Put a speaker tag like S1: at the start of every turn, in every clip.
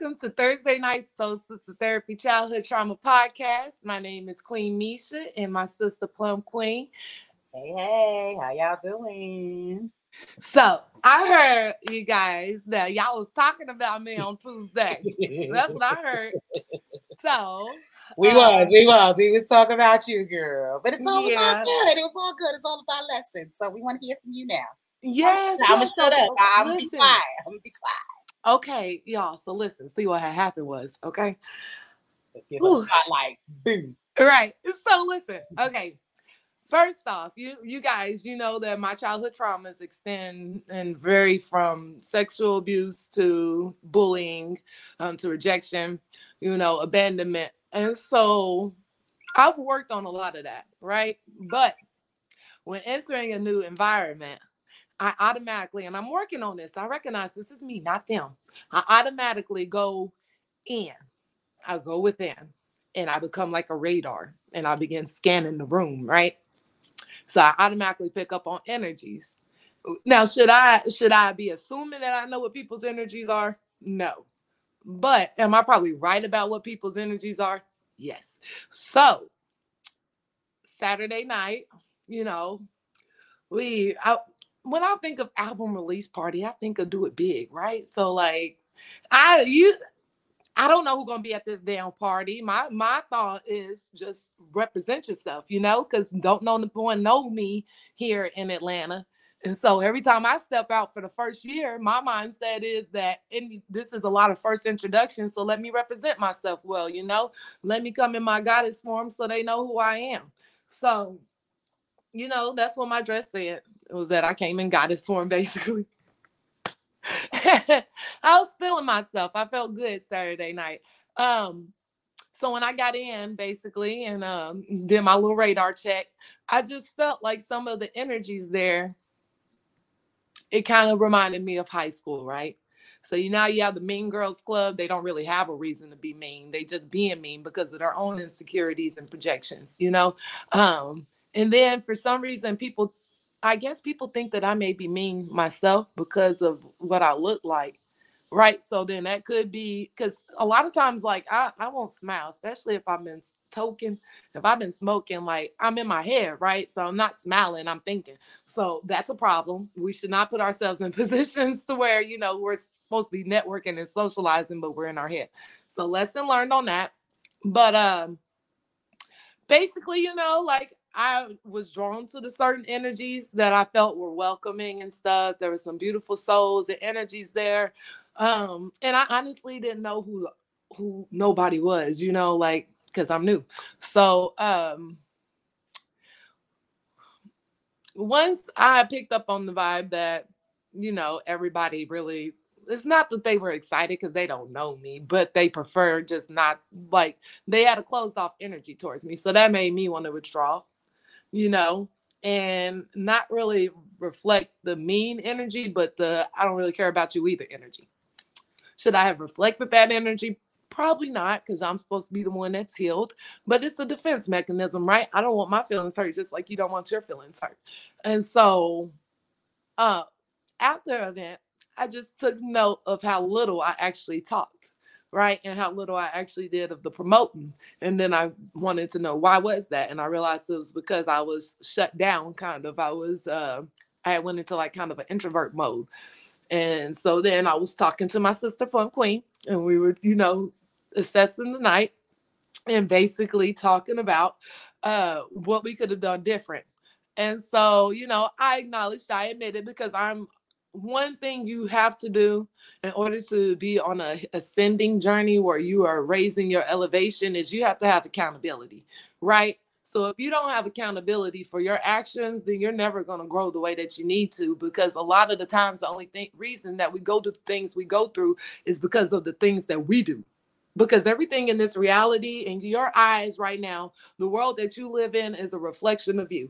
S1: welcome to Thursday Night Soul Sister Therapy Childhood Trauma Podcast. My name is Queen Misha and my sister Plum Queen.
S2: Hey, hey, how y'all doing?
S1: So I heard you guys that y'all was talking about me on Tuesday. That's what I heard. So
S2: we
S1: um,
S2: was, we was, we was talking about you, girl. But it's all, it's all good. It was all good. It's all about lessons. So we want to hear from you now.
S1: yes,
S2: I'm gonna shut up. I'm gonna be quiet. I'm gonna be quiet.
S1: Okay, y'all. So listen, see what had happened was okay.
S2: Let's give
S1: Ooh.
S2: a spotlight. Boom.
S1: Right. So listen, okay. First off, you you guys, you know that my childhood traumas extend and vary from sexual abuse to bullying, um, to rejection, you know, abandonment. And so I've worked on a lot of that, right? But when entering a new environment, I automatically, and I'm working on this, I recognize this is me, not them. I automatically go in. I go within and I become like a radar and I begin scanning the room, right? So I automatically pick up on energies. Now, should I should I be assuming that I know what people's energies are? No. But am I probably right about what people's energies are? Yes. So Saturday night, you know, we I, when I think of album release party, I think of do it big, right? So like I you I don't know who's gonna be at this damn party. My my thought is just represent yourself, you know, because don't know no one know me here in Atlanta. And so every time I step out for the first year, my mindset is that and this is a lot of first introductions. So let me represent myself well, you know. Let me come in my goddess form so they know who I am. So, you know, that's what my dress said. It was that I came in goddess form, basically. I was feeling myself. I felt good Saturday night. Um, so when I got in basically and um did my little radar check, I just felt like some of the energies there, it kind of reminded me of high school, right? So you know you have the Mean Girls Club. They don't really have a reason to be mean. They just being mean because of their own insecurities and projections, you know. Um, and then for some reason, people I guess people think that I may be mean myself because of what I look like. Right. So then that could be because a lot of times, like, I, I won't smile, especially if I've been token, if I've been smoking, like, I'm in my head. Right. So I'm not smiling, I'm thinking. So that's a problem. We should not put ourselves in positions to where, you know, we're supposed to be networking and socializing, but we're in our head. So lesson learned on that. But um, basically, you know, like I was drawn to the certain energies that I felt were welcoming and stuff. There were some beautiful souls and energies there. Um, and I honestly didn't know who who nobody was, you know, like because I'm new. So um once I picked up on the vibe that, you know, everybody really it's not that they were excited because they don't know me, but they prefer just not like they had a closed off energy towards me. So that made me want to withdraw you know, and not really reflect the mean energy, but the I don't really care about you either energy. Should I have reflected that energy? Probably not, because I'm supposed to be the one that's healed, but it's a defense mechanism, right? I don't want my feelings hurt just like you don't want your feelings hurt. And so uh after event, I just took note of how little I actually talked, right? And how little I actually did of the promoting. And then I wanted to know why was that? And I realized it was because I was shut down, kind of. I was uh I went into like kind of an introvert mode. And so then I was talking to my sister Plum Queen, and we were, you know, assessing the night and basically talking about uh what we could have done different. And so, you know, I acknowledged, I admitted because I'm one thing you have to do in order to be on a ascending journey where you are raising your elevation is you have to have accountability, right? So if you don't have accountability for your actions, then you're never going to grow the way that you need to because a lot of the times the only thing reason that we go to things we go through is because of the things that we do. Because everything in this reality in your eyes right now, the world that you live in is a reflection of you.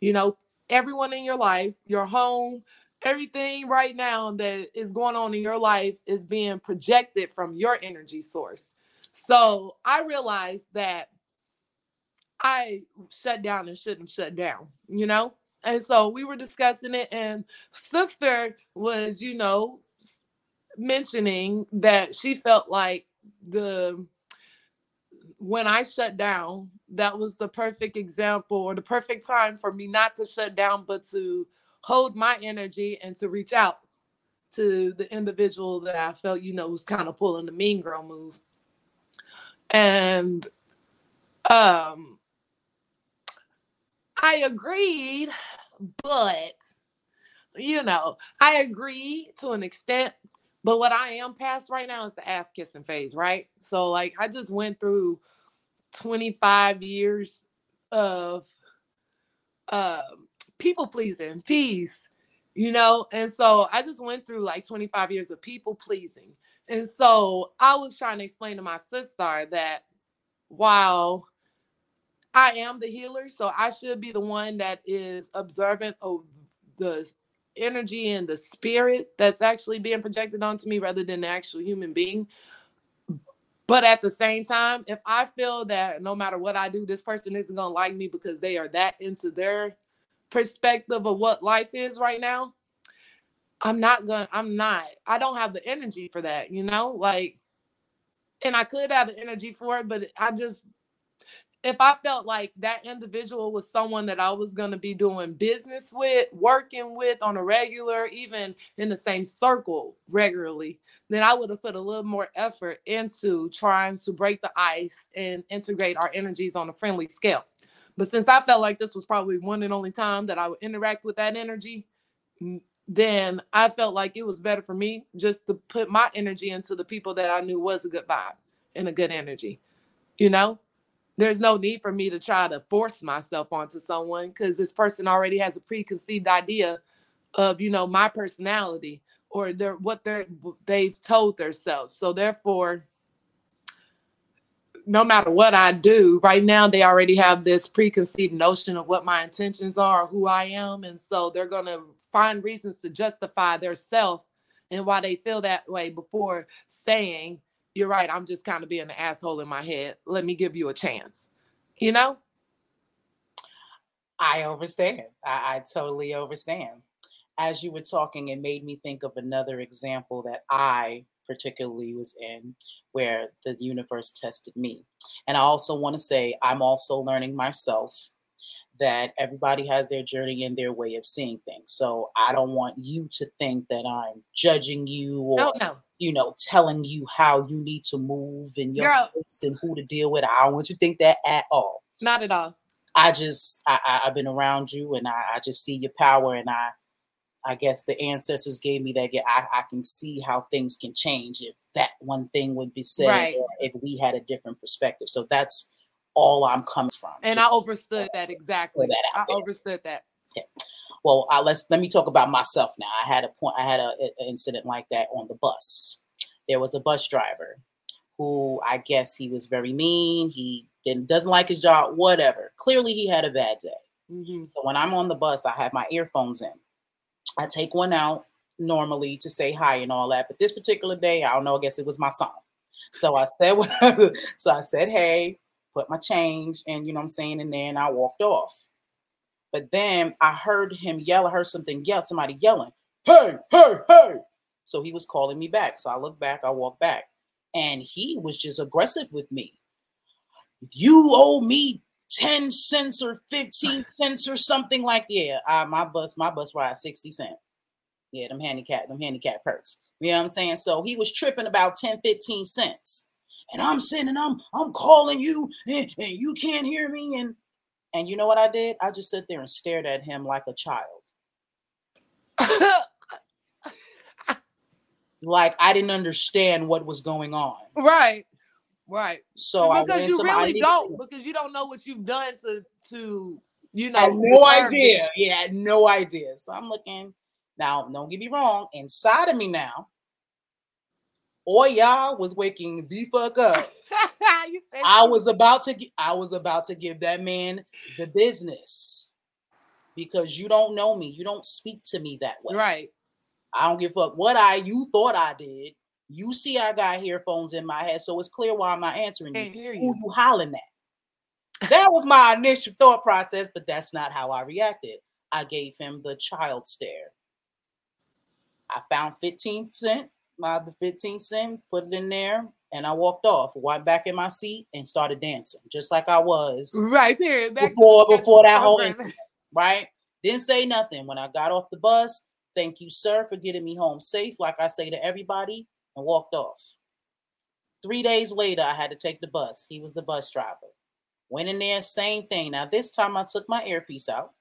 S1: You know, everyone in your life, your home, everything right now that is going on in your life is being projected from your energy source. So I realized that I shut down and shouldn't shut down, you know? And so we were discussing it, and sister was, you know, mentioning that she felt like the when I shut down, that was the perfect example or the perfect time for me not to shut down, but to hold my energy and to reach out to the individual that I felt, you know, was kind of pulling the mean girl move. And um I agreed, but you know, I agree to an extent. But what I am past right now is the ass kissing phase, right? So like I just went through 25 years of uh, people pleasing, peace, you know? And so I just went through like 25 years of people pleasing. And so I was trying to explain to my sister that while I am the healer, so I should be the one that is observant of the energy and the spirit that's actually being projected onto me rather than the actual human being. But at the same time, if I feel that no matter what I do, this person isn't going to like me because they are that into their perspective of what life is right now, I'm not to, I'm not, I don't have the energy for that, you know? Like, and I could have the energy for it, but I just if I felt like that individual was someone that I was going to be doing business with, working with on a regular, even in the same circle regularly, then I would have put a little more effort into trying to break the ice and integrate our energies on a friendly scale. But since I felt like this was probably one and only time that I would interact with that energy, then I felt like it was better for me just to put my energy into the people that I knew was a good vibe and a good energy, you know? there's no need for me to try to force myself onto someone because this person already has a preconceived idea of you know my personality or their what they're they've told themselves so therefore no matter what i do right now they already have this preconceived notion of what my intentions are who i am and so they're going to find reasons to justify their self and why they feel that way before saying you're right. I'm just kind of being an asshole in my head. Let me give you a chance. You know?
S2: I understand. I, I totally understand. As you were talking, it made me think of another example that I particularly was in where the universe tested me. And I also want to say I'm also learning myself that everybody has their journey and their way of seeing things. So I don't want you to think that I'm judging you or
S1: no, no.
S2: you know telling you how you need to move and your space and who to deal with. I don't want you to think that at all.
S1: Not at all.
S2: I just I, I have been around you and I, I just see your power and I I guess the ancestors gave me that. I, I can see how things can change if that one thing would be said, right. if we had a different perspective. So that's all I'm coming from.
S1: And I understood that exactly. That I there. understood that.
S2: Okay. Well, uh, let's let me talk about myself now. I had a point. I had an incident like that on the bus. There was a bus driver who I guess he was very mean. He didn't doesn't like his job. Whatever. Clearly, he had a bad day. Mm-hmm. So when I'm on the bus, I have my earphones in. I take one out normally to say hi and all that. But this particular day, I don't know. I guess it was my song. So I said, so I said, hey, put my change and you know I'm saying, and then I walked off. But then I heard him yell, I heard something yell, somebody yelling, hey, hey, hey. So he was calling me back. So I looked back, I walked back, and he was just aggressive with me. You owe me 10 cents or 15 cents or something like yeah. I, my bus, my bus ride 60 cent. Yeah, them handicap, them handicap perks. You know what I'm saying? So he was tripping about 10, 15 cents and I'm sitting and I'm I'm calling you and, and you can't hear me and and you know what I did? I just sat there and stared at him like a child. like I didn't understand what was going on.
S1: Right. Right.
S2: So
S1: because you really don't because you don't know what you've done to to you know
S2: I had no idea. It. Yeah, no idea. So I'm looking now, don't get me wrong, inside of me now, Oya was waking the fuck up. I was about to I was about to give that man the business because you don't know me. You don't speak to me that way.
S1: Right.
S2: I don't give up what I you thought I did. You see I got earphones in my head, so it's clear why I'm not answering
S1: you.
S2: Hear
S1: you.
S2: Who you hollering at? that was my initial thought process, but that's not how I reacted. I gave him the child stare. I found 15 cent my the 15 cent, put it in there, and I walked off, went back in my seat, and started dancing, just like I was
S1: Right, period. Back
S2: before
S1: the
S2: before that whole incident, right? Didn't say nothing when I got off the bus. Thank you, sir, for getting me home safe, like I say to everybody, and walked off. Three days later, I had to take the bus. He was the bus driver. Went in there, same thing. Now, this time I took my earpiece out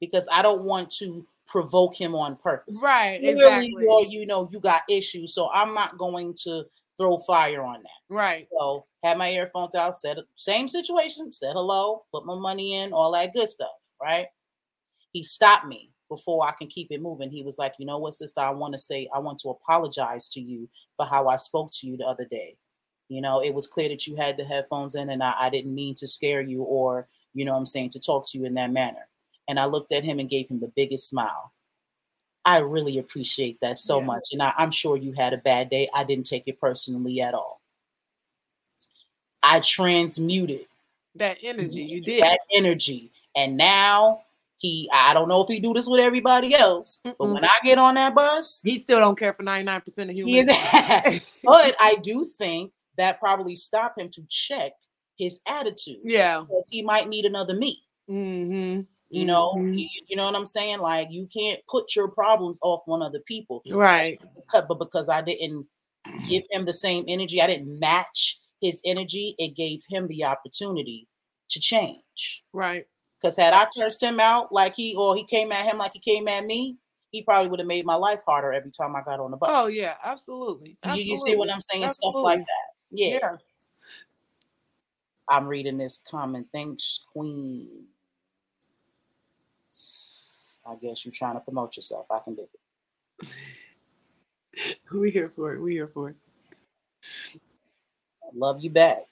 S2: because I don't want to provoke him on purpose.
S1: Right,
S2: Clearly,
S1: exactly.
S2: or you know, you got issues, so I'm not going to throw fire on that.
S1: Right.
S2: So had my earphones out, said same situation, said hello, put my money in, all that good stuff, right? He stopped me before I can keep it moving. He was like, you know what, sister, I want to say, I want to apologize to you for how I spoke to you the other day. You know, it was clear that you had the headphones in and I, I didn't mean to scare you or, you know what I'm saying, to talk to you in that manner. And I looked at him and gave him the biggest smile. I really appreciate that so
S1: Yeah.
S2: much. And I, I'm sure you had a bad day. I didn't take it personally at all. I transmuted
S1: That energy you did.
S2: that energy. And now he, I don't know if he do this with everybody else, but
S1: Mm-mm.
S2: when I get on that bus,
S1: He still don't care for 99% of humans.
S2: he is. but I do think that probably stopped him to check his attitude.
S1: yeah.
S2: Because he might meet another me.
S1: Mm-hmm.
S2: You know,
S1: Mhm.
S2: you, you know what I'm saying? Like you can't put your problems off on other people.
S1: Right.
S2: But because I didn't give him the same energy, I didn't match his energy. It gave him the opportunity to change.
S1: Right.
S2: Because had I cursed him out like he or he came at him like he came at me, he probably would have made my life harder every time I got on the bus.
S1: Oh yeah, absolutely.
S2: You, you see what I'm saying? Stuff like that. Yeah.
S1: Yeah.
S2: I'm reading this comment. Thanks, Queen. I guess you're trying to promote yourself. I can do it.
S1: We here for it. We here for it.
S2: I love you back.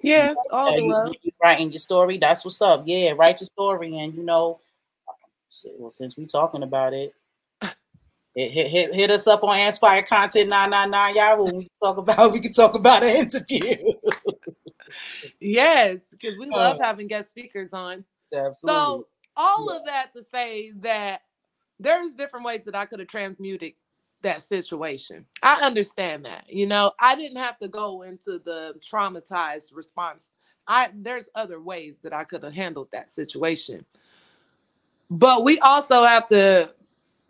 S1: Yes, all the love.
S2: you writing your story. That's what's up. Yeah, write your story, and you know, well, since we talking about it, hit hit hit, hit us up on Inspire Content nine nine nine Yahoo. We can talk about we can talk about an interview.
S1: Yes, because we love
S2: Uh,
S1: having guest speakers on.
S2: Absolutely.
S1: So all
S2: Yeah.
S1: of that to say that there's different ways that I could have transmuted that situation. I understand that. You know, I didn't have to go into the traumatized response. I there's other ways that I could have handled that situation. But we also have to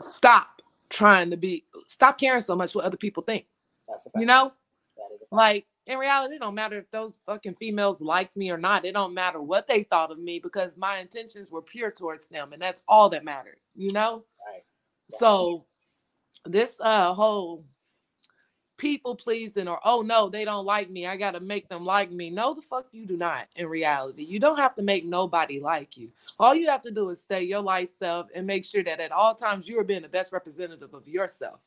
S1: stop trying to be stop caring so much what other people think.
S2: That's
S1: You know?
S2: That is a fact.
S1: Like in reality, it don't matter if those fucking females liked me or not. It don't matter what they thought of me because my intentions were pure towards them, and that's all that mattered. You know.
S2: Right.
S1: So this uh whole people pleasing or oh no they don't like me i gotta make them like me. No the fuck you do not in reality. You don't have to make nobody like you. All you have to do is stay your light self and make sure that at all times you are being the best representative of yourself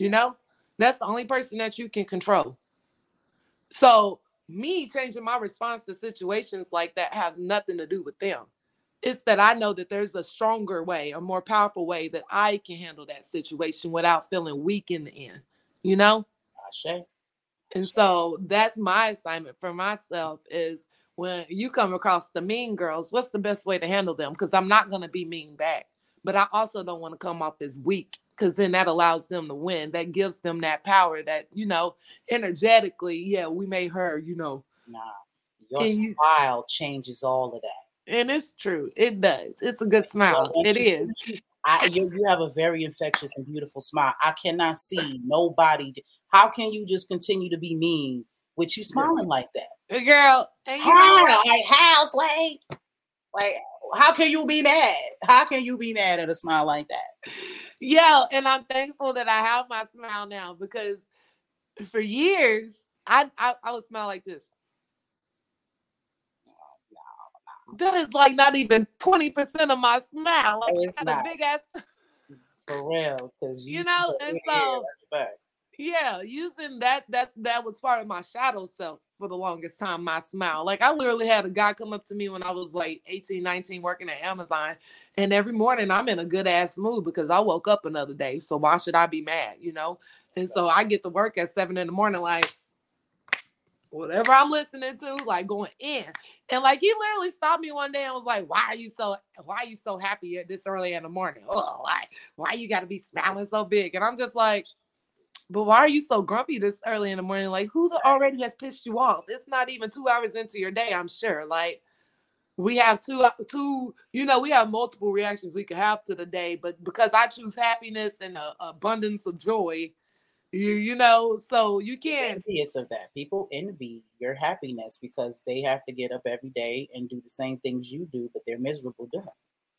S1: you know? That's the only person that you can control. So me changing my response to situations like that has nothing to do with them it's that I know that there's a stronger way, a more powerful way that I can handle that situation without feeling weak in the end, you know?
S2: Ashe.
S1: And so that's my assignment for myself is when you come across the mean girls, what's the best way to handle them? Because I'm not going to be mean back, but I also don't want to come off as weak because then that allows them to win. That gives them that power that, you know, energetically, yeah, we made her, you know,
S2: Nah. Your
S1: And you-
S2: smile changes all of that.
S1: And it's true. It does. It's a good smile.
S2: Once
S1: It
S2: you-
S1: is.
S2: I, you, you have a very infectious and beautiful smile. I cannot see nobody. How can you just continue to be mean with you smiling like that?
S1: Uh, girl, and you know?
S2: How? Like how, Slay? Like how can you be mad? How can you be mad at a smile like that?
S1: Yeah, and I'm thankful that I have my smile now because for years I I, I would smile like this. That is like not even 20% of my smile. Like
S2: No,
S1: I
S2: not.
S1: a big ass
S2: For real, because
S1: You know, and
S2: yeah,
S1: so-
S2: that's a fact.
S1: yeah, using that that's that was part of my shadow self for the longest time, my smile. Like I literally had a guy come up to me when I was like 18, 19 working at Amazon. And every morning I'm in a good ass mood because I woke up another day. So why should I be mad? You know? And so I get to work at seven in the morning, like whatever I'm listening to, like going in. And like he literally stopped me one day and was like, Why are you so why are you so happy at this early in the morning? Oh, why why you gotta be smiling so big? And I'm just like, But why are you so grumpy this early in the morning? Like, who already has pissed you off? It's not even two hours into your day, I'm sure. Like, we have two, uh, two, you know, we have multiple reactions we could have to the day, but because I choose happiness and a, abundance of joy, you, you know, so you can't.
S2: Envious of that. People envy your happiness because they have to get up every day and do the same things you do, but they're miserable doing.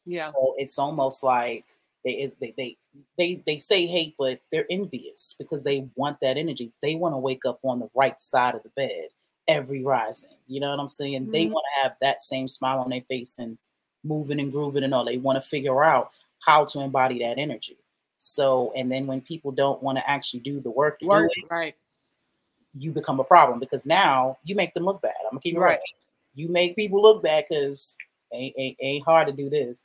S1: Yeah.
S2: So it's almost like they they they they they say hate, but they're envious because they want that energy. They want to wake up on the right side of the bed every rising. You know what I'm saying? Mm-hmm. They want to have that same smile on their face and moving and grooving and all. They want to figure out how to embody that energy. So, and then when people don't want to actually do the work,
S1: work it, right?
S2: You become a problem because now you make them look bad. I'm gonna keep it right. right. You make people look bad because ain't, ain't ain't hard to do this.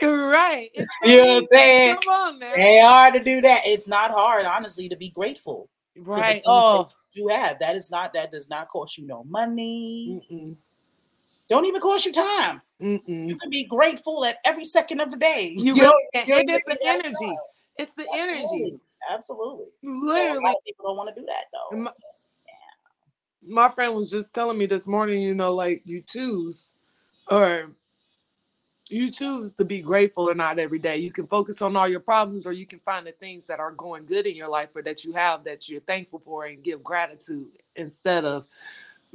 S1: Right.
S2: It's you know what I'm saying? Come on, man. Ain't hard to do that. It's not hard, honestly, to be grateful.
S1: Right. Oh,
S2: you have. That is not. That does not cost you no money. Mm-mm. Don't even cost you time. Mm-mm. You can be grateful at every second of the day.
S1: You, you really can. it's the energy. It's the Absolutely. energy.
S2: Absolutely.
S1: Literally.
S2: So people don't want to do that though.
S1: My, yeah. my friend was just telling me this morning, you know, like you choose or you choose to be grateful or not every day. You can focus on all your problems, or you can find the things that are going good in your life or that you have that you're thankful for and give gratitude instead of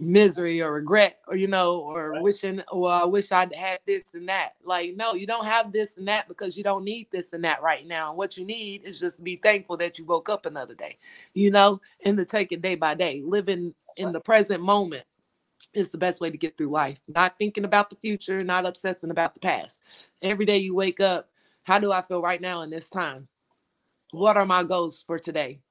S1: misery or regret or you know or right. wishing well i wish i'd had this and that like no you don't have this and that because you don't need this and that right now what you need is just to be thankful that you woke up another day you know and to take it day by day living in the present moment is the best way to get through life. Not thinking about the future, not obsessing about the past. Every day you wake up, how do I feel right now in this time? What are my goals for today?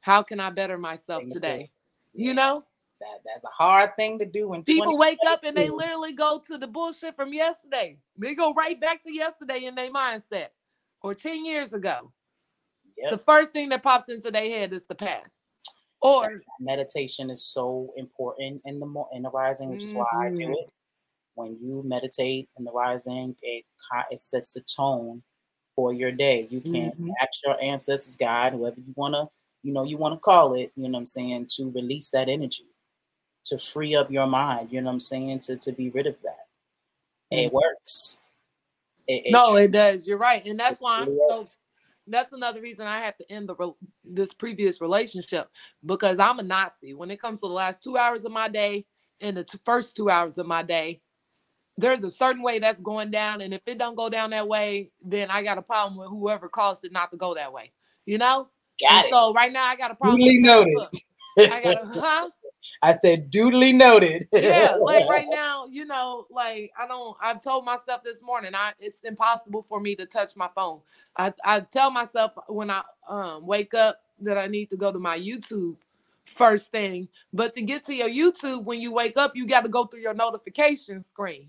S1: How can I better myself today? You know?
S2: That, that's a hard thing to do when
S1: people wake up and they literally go to the bullshit from yesterday. They go right back to yesterday in their mindset or 10 years ago. Yep. The first thing that pops into their head is the past. Or
S2: meditation is so important in the mo- in the rising, which is why I do mm-hmm. it. When you meditate in the rising, it it sets the tone for your day. You can mm-hmm. ask your ancestors, God, whoever you wanna, you know, you want to call it. You know what I'm saying to release that energy, to free up your mind. You know what I'm saying to to be rid of that. Mm-hmm. It works.
S1: It, it no, it does. You're right, and that's why I'm so that's another reason I had to end the this previous relationship because I'm a Nazi. When it comes to the last two hours of my day and the t- first two hours of my day, there's a certain way that's going down, and if it don't go down that way, then I got a problem with whoever caused it not to go that way. You know.
S2: Got and it.
S1: So right now I got a problem.
S2: Duly noted.
S1: I got a huh.
S2: I said, duly noted.
S1: yeah, like right now, you know, like I don't. I've told myself this morning, I it's impossible for me to touch my phone. I I tell myself when I um wake up that I need to go to my YouTube first thing, but to get to your YouTube when you wake up, you got to go through your notification screen.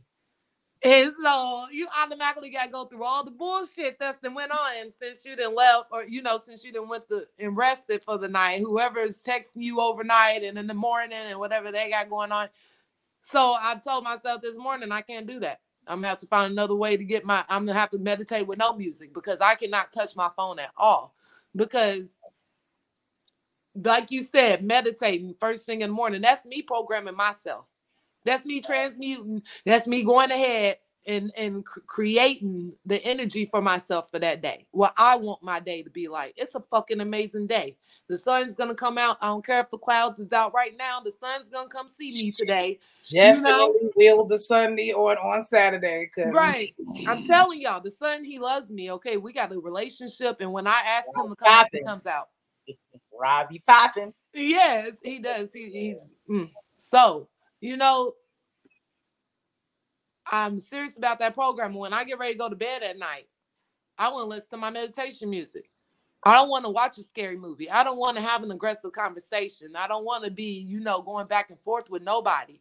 S1: And so you automatically got to go through all the bullshit that's been went on since you didn't left, or you know, since you didn't went to and rested for the night. Whoever's texting you overnight and in the morning and whatever they got going on. So I've told myself this morning I can't do that. I'm gonna have to find another way to get my. I'm gonna have to meditate with no music because I cannot touch my phone at all. Because, like you said, meditating first thing in the morning. That's me programming myself. That's me transmuting. That's me going ahead and and creating the energy for myself for that day. What I want my day to be like. It's a fucking amazing day. The sun's gonna come out. I don't care if the clouds is out right now. The sun's gonna come see me today.
S2: Definitely you know? will the sun be on on Saturday.
S1: Right. I'm telling y'all, the sun he loves me. Okay, we got a relationship, and when I ask him to come out, he comes out.
S2: Robbie popping.
S1: Yes, he does. He, he's mm. so you know, I'm serious about that program. When I get ready to go to bed at night, I want to listen to my meditation music. I don't want to watch a scary movie. I don't want to have an aggressive conversation. I don't want to be, you know, going back and forth with nobody.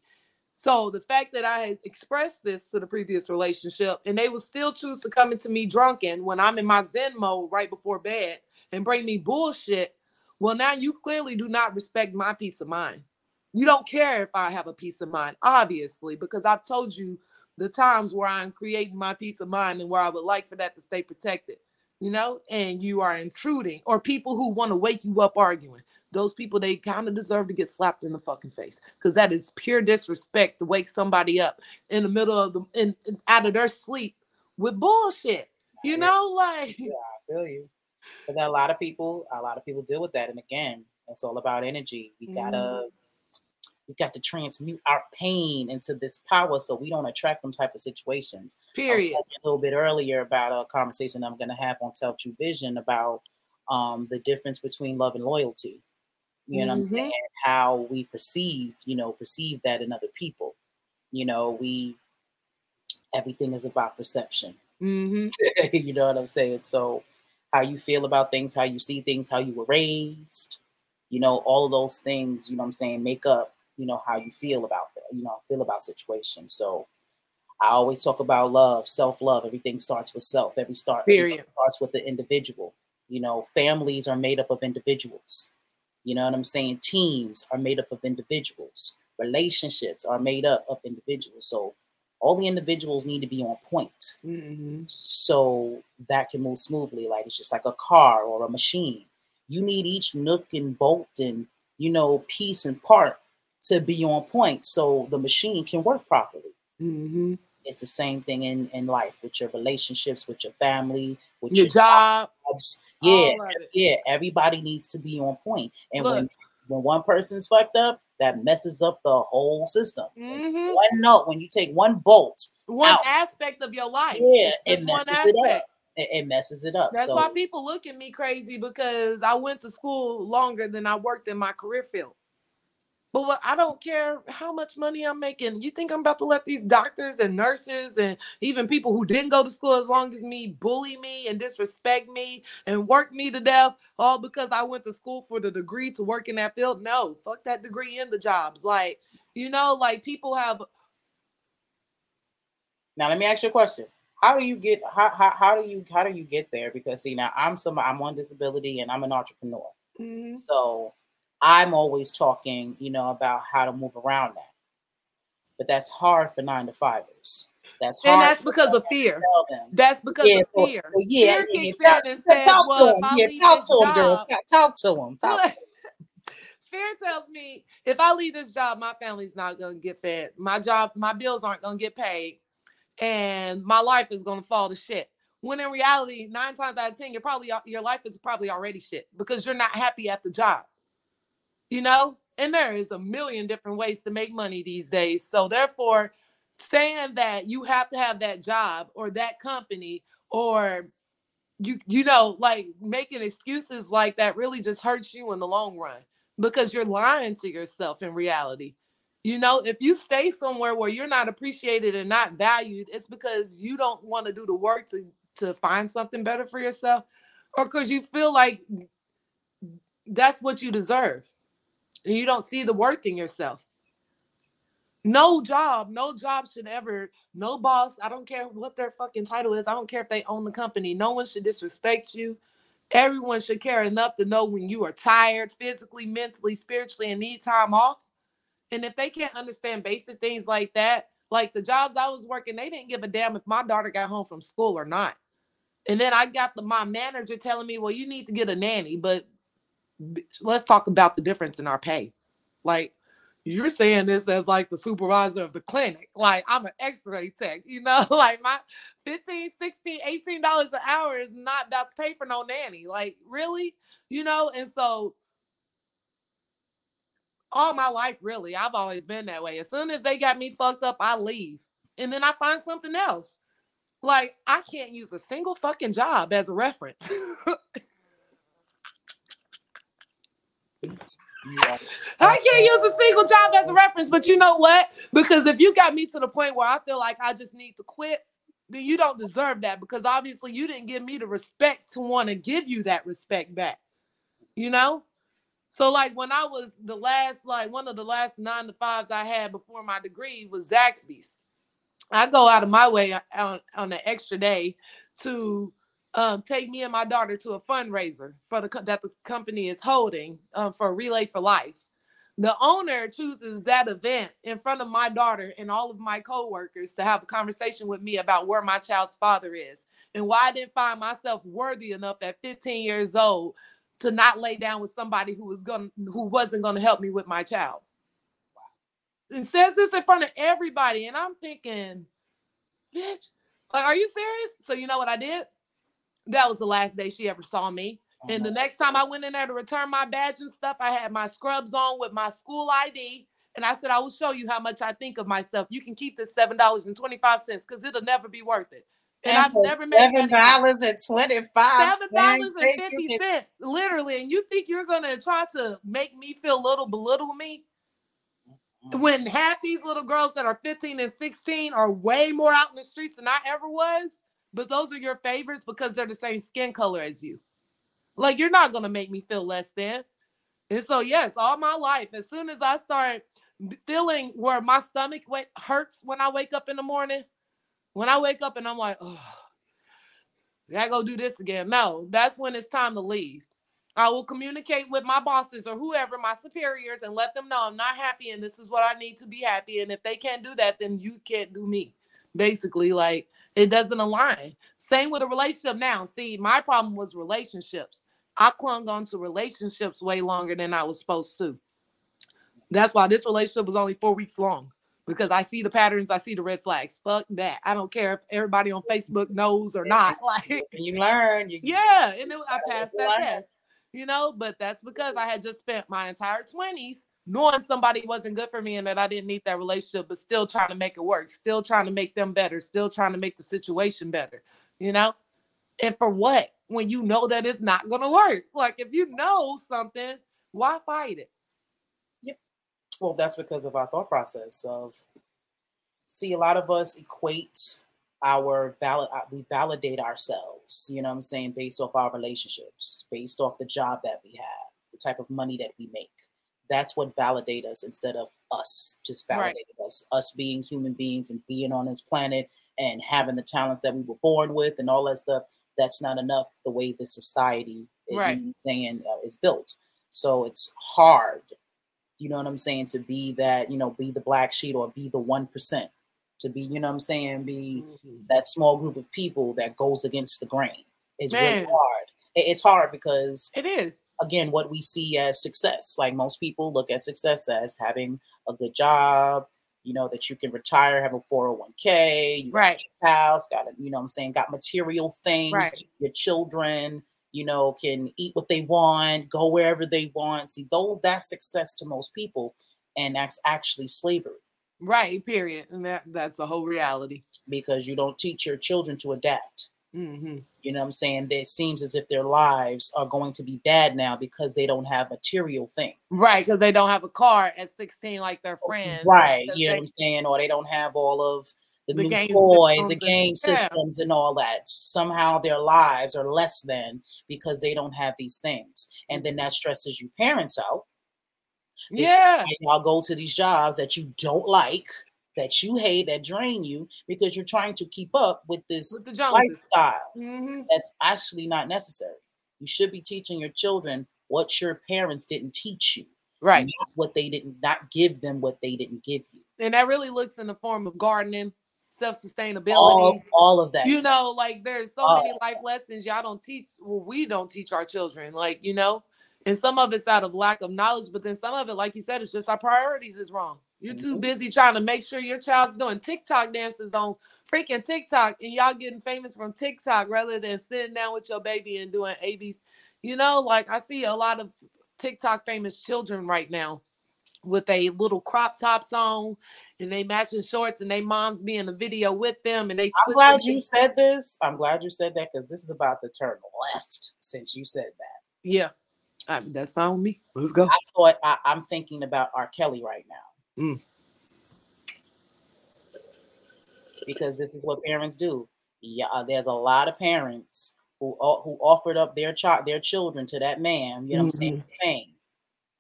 S1: So the fact that I had expressed this to the previous relationship and they will still choose to come into me drunken when I'm in my Zen mode right before bed and bring me bullshit, well, now you clearly do not respect my peace of mind. You don't care if I have a peace of mind, obviously, because I've told you the times where I'm creating my peace of mind and where I would like for that to stay protected. you know, and you are intruding, or people who want to wake you up arguing. Those people, they kind of deserve to get slapped in the fucking face because that is pure disrespect to wake somebody up in the middle of the in, in out of their sleep with bullshit. You know, like
S2: yeah, I feel you. But then a lot of people, a lot of people deal with that, and again, it's all about energy. We gotta mm we got to transmute our pain into this power so we don't attract them type of situations.
S1: Period.
S2: a little bit earlier about a conversation I'm going to have on Tell True Vision about um, the difference between love and loyalty. You know mm-hmm. what I'm mm-hmm. saying? How we perceive, you know, perceive that in other people. You know, we everything is about perception.
S1: Mm-hmm.
S2: you know what I'm saying? So, how you feel about things, how you see things, how you were raised, you know, all of those things, you know what I'm saying, make up you know how you feel about that you know feel about situations. So i always talk about love self-love. Everything starts with self. Every start
S1: Period.
S2: starts with the individual. You know families are made up of individuals. You know what i'm saying? Teams are made up of individuals. Relationships are made up of individuals. So all the individuals need to be on point.
S1: Mm-hmm.
S2: so that can move smoothly. Like it's just like a car or a machine. You need each nook and bolt and you know piece and part to be on point so the machine can work properly.
S1: Mm-hmm.
S2: It's the same thing in, in life with your relationships, with your family, with
S1: your, your job.
S2: Jobs. Yeah, yeah. Everybody needs to be on point. And Look, when when one person's fucked up, that messes up the whole system.
S1: Mm-hmm.
S2: One note, when you take one bolt,
S1: one out, aspect of your life,
S2: yeah, it's one aspect. It, it, messes it up.
S1: That's
S2: so,
S1: why people look at me crazy because I went to school longer than I worked in my career field. But what, I don't care how much money I'm making. You think I'm about to let these doctors and nurses and even people who didn't go to school as long as me bully me and disrespect me and work me to death all because I went to school for the degree to work in that field? No, fuck that degree in the jobs. Like, you know, like people have.
S2: Now let me ask you a question. How do you get how, how, how do you how do you get there? Because see now I'm somebody I'm on disability and I'm an entrepreneur.
S1: Mm-hmm.
S2: So I'm always talking, you know, about how to move around that. But that's hard for nine to fivers. That's hard.
S1: And that's because of fear. That's because
S2: yeah,
S1: of fear.
S2: So, yeah,
S1: fear kicks yeah, in and says, talk well, I yeah, talk to him, girl.
S2: Talk to him. Talk
S1: fear tells me if I leave this job, my family's not going to get fed. My job, my bills aren't going to get paid. And my life is going to fall to shit. When in reality, nine times out of 10, you're probably, your life is probably already shit because you're not happy at the job you know? And there is a million different ways to make money these days. So therefore, saying that you have to have that job or that company or you you know like making excuses like that really just hurts you in the long run because you're lying to yourself in reality you know if you stay somewhere where you're not appreciated and not valued it's because you don't want to do the work to to find something better for yourself or because you feel like that's what you deserve and you don't see the worth in yourself. No job, no job should ever, no boss, I don't care what their fucking title is. I don't care if they own the company. No one should disrespect you. Everyone should care enough to know when you are tired physically, mentally, spiritually, and need time off. And if they can't understand basic things like that, like the jobs I was working, they didn't give a damn if my daughter got home from school or not. And then I got the my manager telling me, well, you need to get a nanny, but let's talk about the difference in our pay. Like you're saying this as like the supervisor of the clinic. Like I'm an x-ray tech, you know, like my 15, 16, 18 dollars an hour is not about to pay for no nanny. Like really, you know, and so all my life, really, I've always been that way. As soon as they got me fucked up, I leave. And then I find something else. Like I can't use a single fucking job as a reference. I can't use a single job as a reference, but you know what? Because if you got me to the point where I feel like I just need to quit, then you don't deserve that because obviously you didn't give me the respect to want to give you that respect back. You know? So like when I was the last, like one of the last nine to fives I had before my degree was Zaxby's. I go out of my way on, on an extra day to um, take me and my daughter to a fundraiser for the that the company is holding um, for Relay for Life. The owner chooses that event in front of my daughter and all of my coworkers to have a conversation with me about where my child's father is. and why I didn't find myself worthy enough at 15 years old to not lay down with somebody who was going who wasn't going to help me with my child. And says this in front of everybody, and I'm thinking, bitch, like, are you serious? So you know what I did? That was the last day she ever saw me. Oh, and the next time I went in there to return my badge and stuff, I had my scrubs on with my school ID. And I said, I will show you how much I think of myself. You can keep this $7.25 because it'll never be worth it. And I've never made
S2: seven dollars and twenty five.
S1: Seven dollars and fifty cents, literally. And you think you're gonna try to make me feel little, belittle me? When half these little girls that are 15 and 16 are way more out in the streets than I ever was, but those are your favorites because they're the same skin color as you. Like you're not gonna make me feel less than. And so, yes, all my life, as soon as I start feeling where my stomach hurts when I wake up in the morning, when I wake up and I'm like, oh, I go do this again. No, that's when it's time to leave. I will communicate with my bosses or whoever, my superiors, and let them know I'm not happy and this is what I need to be happy. And if they can't do that, then you can't do me. Basically, like it doesn't align. Same with a relationship now. See, my problem was relationships. I clung on to relationships way longer than I was supposed to. That's why this relationship was only four weeks long because I see the patterns, I see the red flags. Fuck that. I don't care if everybody on Facebook knows or not. Like,
S2: you learn. You,
S1: yeah, and it, I passed that test, you know, but that's because I had just spent my entire 20s knowing somebody wasn't good for me and that I didn't need that relationship, but still trying to make it work, still trying to make them better, still trying to make the situation better, you know? And for what? When you know that it's not going to work. Like, if you know something, why fight it?
S2: Well, that's because of our thought process of see a lot of us equate our valid uh, we validate ourselves, you know what I'm saying, based off our relationships, based off the job that we have, the type of money that we make. That's what validate us instead of us just
S1: Right.
S2: us, us being human beings and being on this planet and having the talents that we were born with and all that stuff. That's not enough the way the society is
S1: Right.
S2: saying uh, is built. So it's hard you know what I'm saying, to be that, you know, be the black sheet or be the 1%, to be, you know what I'm saying, be that small group of people that goes against the grain. It's really hard. It's hard because,
S1: It is.
S2: Again, what we see as success, like most people look at success as having a good job, you know, that you can retire, have a 401k, you got
S1: Right.
S2: a house, got a, you know what I'm saying, got material things,
S1: Right.
S2: your children, you know, can eat what they want, go wherever they want. See, though that's success to most people, and that's actually slavery
S1: Right. Period. And that, that's the whole reality.
S2: because you don't teach your children to adapt.
S1: Hmm
S2: You know what I'm saying? It seems as if their lives are going to be bad now because they don't have material things.
S1: Right. Because they don't have a car at 16 like their friends.
S2: Oh, Right. You know
S1: they-
S2: what I'm saying? Or they don't have all of the,
S1: The
S2: new toys, the game
S1: yeah.
S2: systems, and all that. Somehow their lives are less than because they don't have these things. And then that stresses you parents out.
S1: Yeah.
S2: y'all go to these jobs that you don't like, that you hate, that drain you because you're trying to keep up with this
S1: With
S2: lifestyle
S1: hmm
S2: that's actually not necessary. You should be teaching your children what your parents didn't teach you,
S1: Right.
S2: what they didn't not give them what they didn't give you.
S1: And that really looks in the form of gardening, self sustainability.
S2: All, all of that.
S1: you know, like there's so many
S2: Oh.
S1: life lessons y'all don't teach. Well, we don't teach our children, like you know, and some of it's out of lack of knowledge, but then some of it, like you said, it's just our priorities is wrong. You're too busy trying to make sure your child's doing TikTok dances on freaking TikTok, and y'all getting famous from TikTok rather than sitting down with your baby and doing ABs. You know, like I see a lot of TikTok famous children right now with a little crop tops on and they matching shorts and they moms be in the video with them and they
S2: I'm glad you said this. I'm glad you said that because this is about to turn left since you said that.
S1: Yeah. I mean, that's fine with me. Let's go.
S2: I thought I, I'm thinking about R. Kelly right now.
S1: Mm.
S2: Because this is what parents do. Yeah, uh, there's a lot of parents who who offered up their child their children to that man, you know what I'm saying, fame.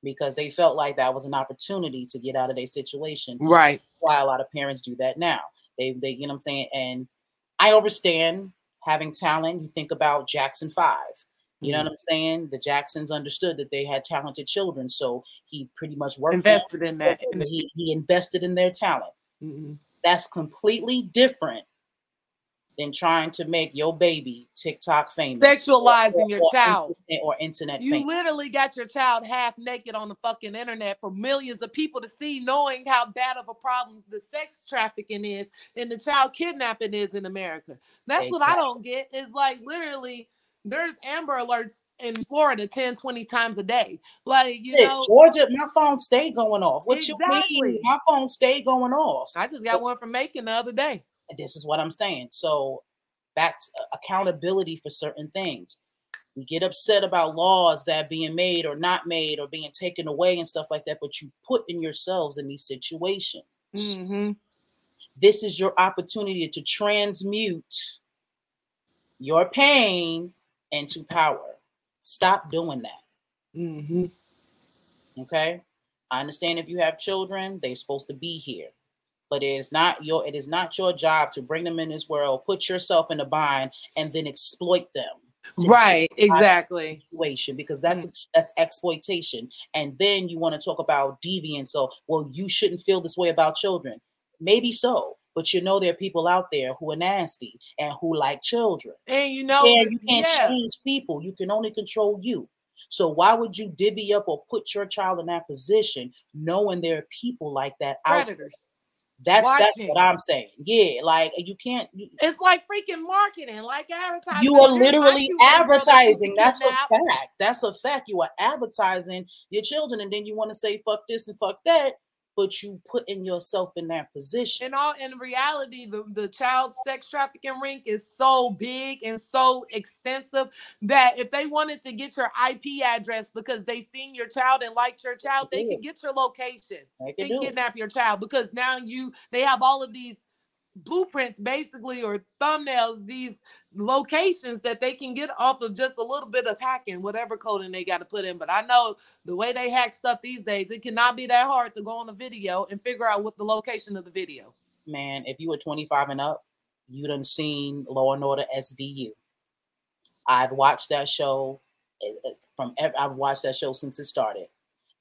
S2: Because they felt like that was an opportunity to get out of their situation.
S1: Right.
S2: Why a lot of parents do that now. They they you know what I'm saying? And I understand having talent. You think about Jackson 5. You know
S1: Mm.
S2: what I'm saying? The Jacksons understood that they had talented children, so he pretty much worked.
S1: Invested in that.
S2: he, he invested in their talent.
S1: Mhm.
S2: That's completely different than trying to make your baby TikTok famous.
S1: Sexualizing or, or, your or child.
S2: Internet or internet
S1: You
S2: famous.
S1: literally got your child half naked on the fucking internet for millions of people to see, knowing how bad of a problem the sex trafficking is and the child kidnapping is in America. That's exactly. what I don't get. Is like literally there's Amber Alerts in Florida 10, 20 times a day. Like, you
S2: hey,
S1: know,
S2: Georgia, my phone stayed going off. What exactly. you mean? My phone stayed going off.
S1: I just got one from Macon the other day.
S2: And this is what I'm saying. So back to uh, accountability for certain things. We get upset about laws that are being made or not made or being taken away and stuff like that, but you put in yourselves in these situations.
S1: Mm-hmm.
S2: This is your opportunity to transmute your pain into power. Stop doing that.
S1: Mm-hmm.
S2: Okay. I understand if you have children, they're supposed to be here but it is not your it is not your job to bring them in this world put yourself in a bind and then exploit them
S1: right exactly
S2: situation because that's mm. that's exploitation and then you want to talk about deviance so well you shouldn't feel this way about children maybe so but you know there are people out there who are nasty and who like children
S1: and you know
S2: yeah, you can't yeah. change people you can only control you so why would you divvy up or put your child in that position knowing there are people like that
S1: predators
S2: that's Watching. that's what I'm saying. Yeah, like you can't. You,
S1: it's like freaking marketing, like advertising.
S2: You are literally advertising. That's a fact. That's a fact. You are advertising your children, and then you want to say fuck this and fuck that but you putting yourself in that position.
S1: In all in reality, the, the child sex trafficking ring is so big and so extensive that if they wanted to get your IP address because they seen your child and liked your child, they, they can get your location and kidnap your child because now you they have all of these blueprints basically or thumbnails, these locations that they can get off of just a little bit of hacking, whatever coding they got to put in. But I know the way they hack stuff these days, it cannot be that hard to go on a video and figure out what the location of the video.
S2: Man, if you were 25 and up, you done seen Law and Order SVU. I've watched that show eh, eh, from I've watched that show since it started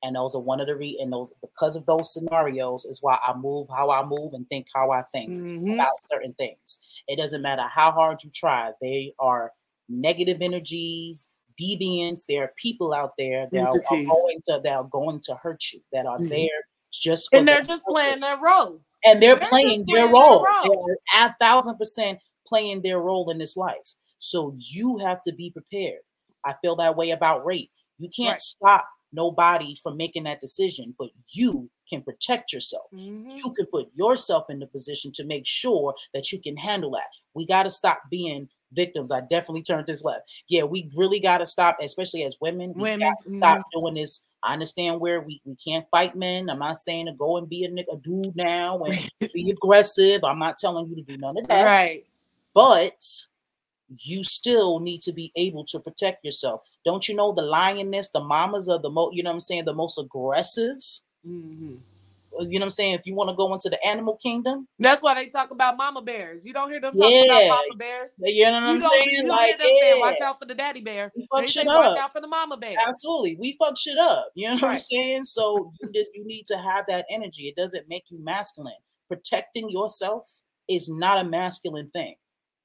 S2: and those are one of the re and those because of those scenarios is why I move how I move and think how I think mm-hmm. about certain things. It doesn't matter how hard you try; they are negative energies, deviants. There are people out there that are, are, going to that are going to hurt you, that are mm-hmm. there just
S1: and they're just playing their role.
S2: And they're, they're playing, their, playing role. their role. They're a thousand percent playing their role in this life. So you have to be prepared. I feel that way about rape. You can't right. stop nobody from making that decision, but you can protect yourself.
S1: Mm-hmm.
S2: You can put yourself in the position to make sure that you can handle that. We got to stop being victims. I definitely turned this left. Yeah, we really got to stop, especially as women. We women mm-hmm. stop doing this. I understand where we, we can't fight men. I'm not saying to go and be a, a dude now and be aggressive. I'm not telling you to do none of that.
S1: Right.
S2: But you still need to be able to protect yourself. Don't you know the lioness, the mamas are the most, you know what I'm saying, the most aggressive?
S1: Mm-hmm.
S2: You know what I'm saying? If you want to go into the animal kingdom,
S1: that's why they talk about mama bears. You don't hear them talking yeah. about mama bears.
S2: You know what I'm saying?
S1: You like, hear them yeah. saying, watch out for the daddy bear.
S2: We fuck they shit
S1: say,
S2: up.
S1: Watch out for the mama bear.
S2: Absolutely. We fuck shit up. You know what right. I'm saying? So you just you need to have that energy. It doesn't make you masculine. Protecting yourself is not a masculine thing.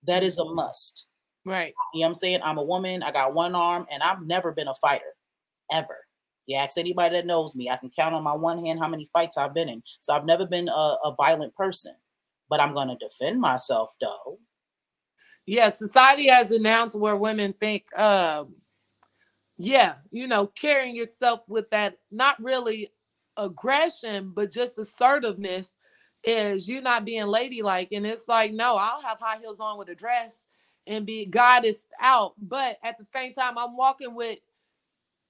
S2: That is a mm-hmm. must.
S1: Right.
S2: You know what I'm saying? I'm a woman, I got one arm, and I've never been a fighter. Ever. You ask anybody that knows me, I can count on my one hand how many fights I've been in. So I've never been a, a violent person. But I'm gonna defend myself though.
S1: Yeah, society has announced where women think um yeah, you know, carrying yourself with that not really aggression, but just assertiveness is you not being ladylike. And it's like, no, I'll have high heels on with a dress and be God is out. But at the same time, I'm walking with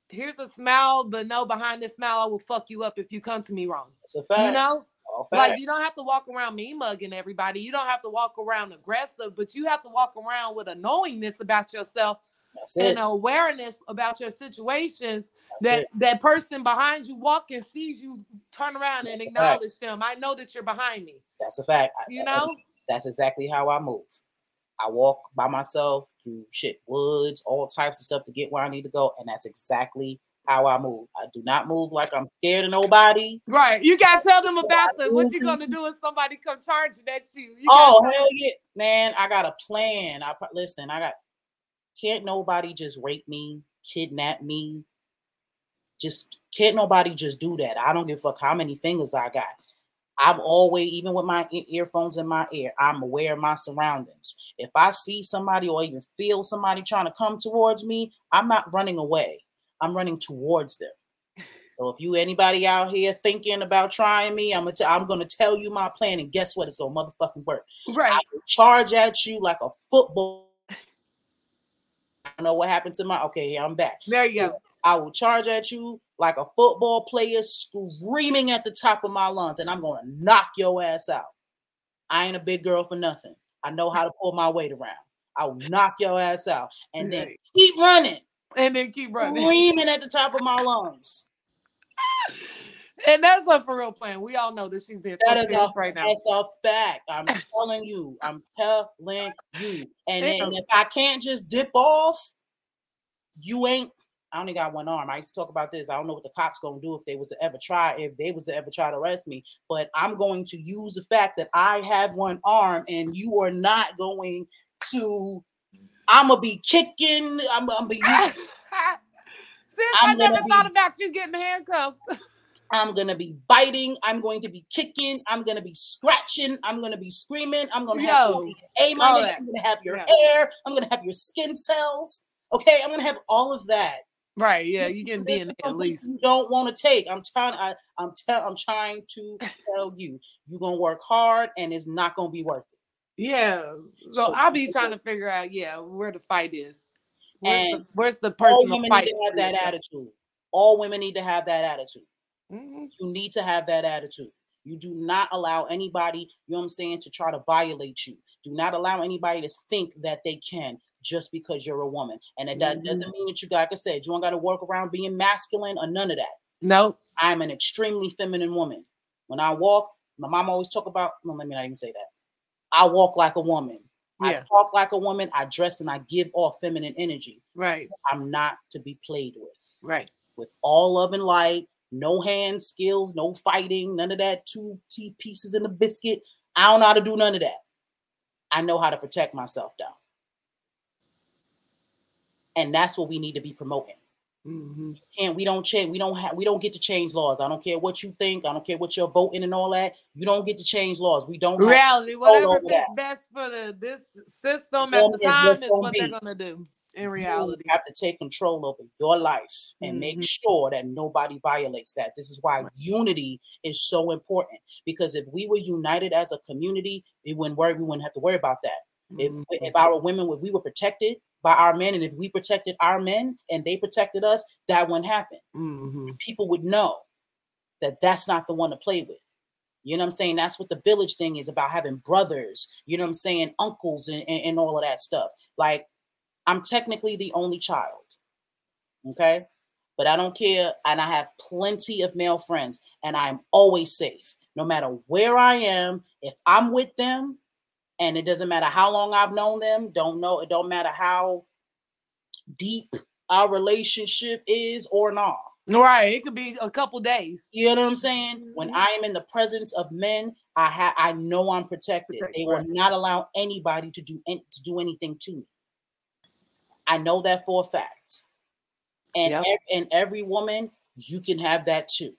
S1: here's a smile, but no, behind this smile, I will fuck you up if you come to me wrong.
S2: It's a fact.
S1: You know? Like you don't have to walk around me mugging everybody. You don't have to walk around aggressive, but you have to walk around with a knowingness about yourself
S2: That's
S1: and awareness about your situations. That's that it. that person behind you walking sees you turn around and acknowledge them. I know that you're behind me.
S2: That's a fact.
S1: You know,
S2: that's exactly how I move. I walk by myself through shit, woods, all types of stuff to get where I need to go. And that's exactly how I move. I do not move like I'm scared of nobody.
S1: Right. You gotta tell them about the what you gonna do if somebody come charging at you. you
S2: oh hell yeah, man! I got a plan. I listen. I got. Can't nobody just rape me, kidnap me? Just can't nobody just do that. I don't give a fuck how many fingers I got. I'm always, even with my earphones in my ear, I'm aware of my surroundings. If I see somebody or even feel somebody trying to come towards me, I'm not running away. I'm running towards them. So if you anybody out here thinking about trying me, I'm gonna t- I'm gonna tell you my plan, and guess what? It's gonna motherfucking work.
S1: Right. I
S2: will charge at you like a football. I don't know what happened to my. Okay, I'm back.
S1: There you go.
S2: I will charge at you like a football player screaming at the top of my lungs, and I'm gonna knock your ass out. I ain't a big girl for nothing. I know how to pull my weight around. I will knock your ass out and then keep running.
S1: And then keep running.
S2: Screaming at the top of my lungs.
S1: And that's a for real plan. We all know that she's being that is a, right now.
S2: That's a fact. I'm telling you. I'm telling you. And then if I can't just dip off, you ain't I only got one arm. I used to talk about this. I don't know what the cops gonna do if they was to ever try, if they was to ever try to arrest me. But I'm going to use the fact that I have one arm and you are not going to. I'm gonna be kicking. I'm, gonna be. Sis,
S1: I never be, thought about you getting handcuffed.
S2: I'm gonna be biting. I'm going to be kicking. I'm gonna be scratching. I'm gonna be screaming. I'm gonna have Yo, a money. I'm gonna have your hair. I'm gonna have your skin cells. Okay, I'm gonna have all of that.
S1: Right. Yeah, you can be in at least.
S2: You don't want to take. I'm trying. I, I'm tell. I'm trying to tell you. You're gonna work hard, and it's not gonna be worth it.
S1: Yeah. So, so I'll be trying to figure out. Yeah, where the fight is. Where's and the, where's the person? All women
S2: need to have that attitude. All women need to have that attitude. Mm-hmm. You need to have that attitude. You do not allow anybody, you know what I'm saying, to try to violate you. Do not allow anybody to think that they can just because you're a woman. And it mm-hmm. doesn't mean that you, like I said, you don't got to work around being masculine or none of that.
S1: No.
S2: I'm an extremely feminine woman. When I walk, my mom always talk about, no, let me not even say that. I walk like a woman. Yeah. I talk like a woman. I dress and I give off feminine energy.
S1: Right.
S2: I'm not to be played with.
S1: Right.
S2: With all love and light, no hand skills, no fighting, none of that two T pieces in a biscuit. I don't know how to do none of that. I know how to protect myself though and that's what we need to be promoting. Mm-hmm. And we don't change. We don't have. We don't get to change laws. I don't care what you think. I don't care what you're voting and all that. You don't get to change laws. We don't.
S1: Reality, whatever fits best for the this system at the time is what be. they're gonna do. In reality,
S2: you have to take control over your life and mm-hmm. make sure that nobody violates that. This is why unity is so important. Because if we were united as a community, we wouldn't worry. We wouldn't have to worry about that. Mm-hmm. If, if our women, if we were protected, by our men. And if we protected our men and they protected us, that wouldn't happen. Mm-hmm. People would know that that's not the one to play with. You know what I'm saying? That's what the village thing is about having brothers, you know what I'm saying? Uncles and, and, and all of that stuff. Like, I'm technically the only child. Okay. But I don't care. And I have plenty of male friends, and I'm always safe. No matter where I am, if I'm with them, and it doesn't matter how long I've known them. Don't know. It don't matter how deep our relationship is or not.
S1: Right. It could be a couple days.
S2: You know what I'm saying? When mm-hmm. I am in the presence of men, I have I know I'm protected. They will not allow anybody to do any, to do anything to me. I know that for a fact. And yep. every, and every woman, you can have that too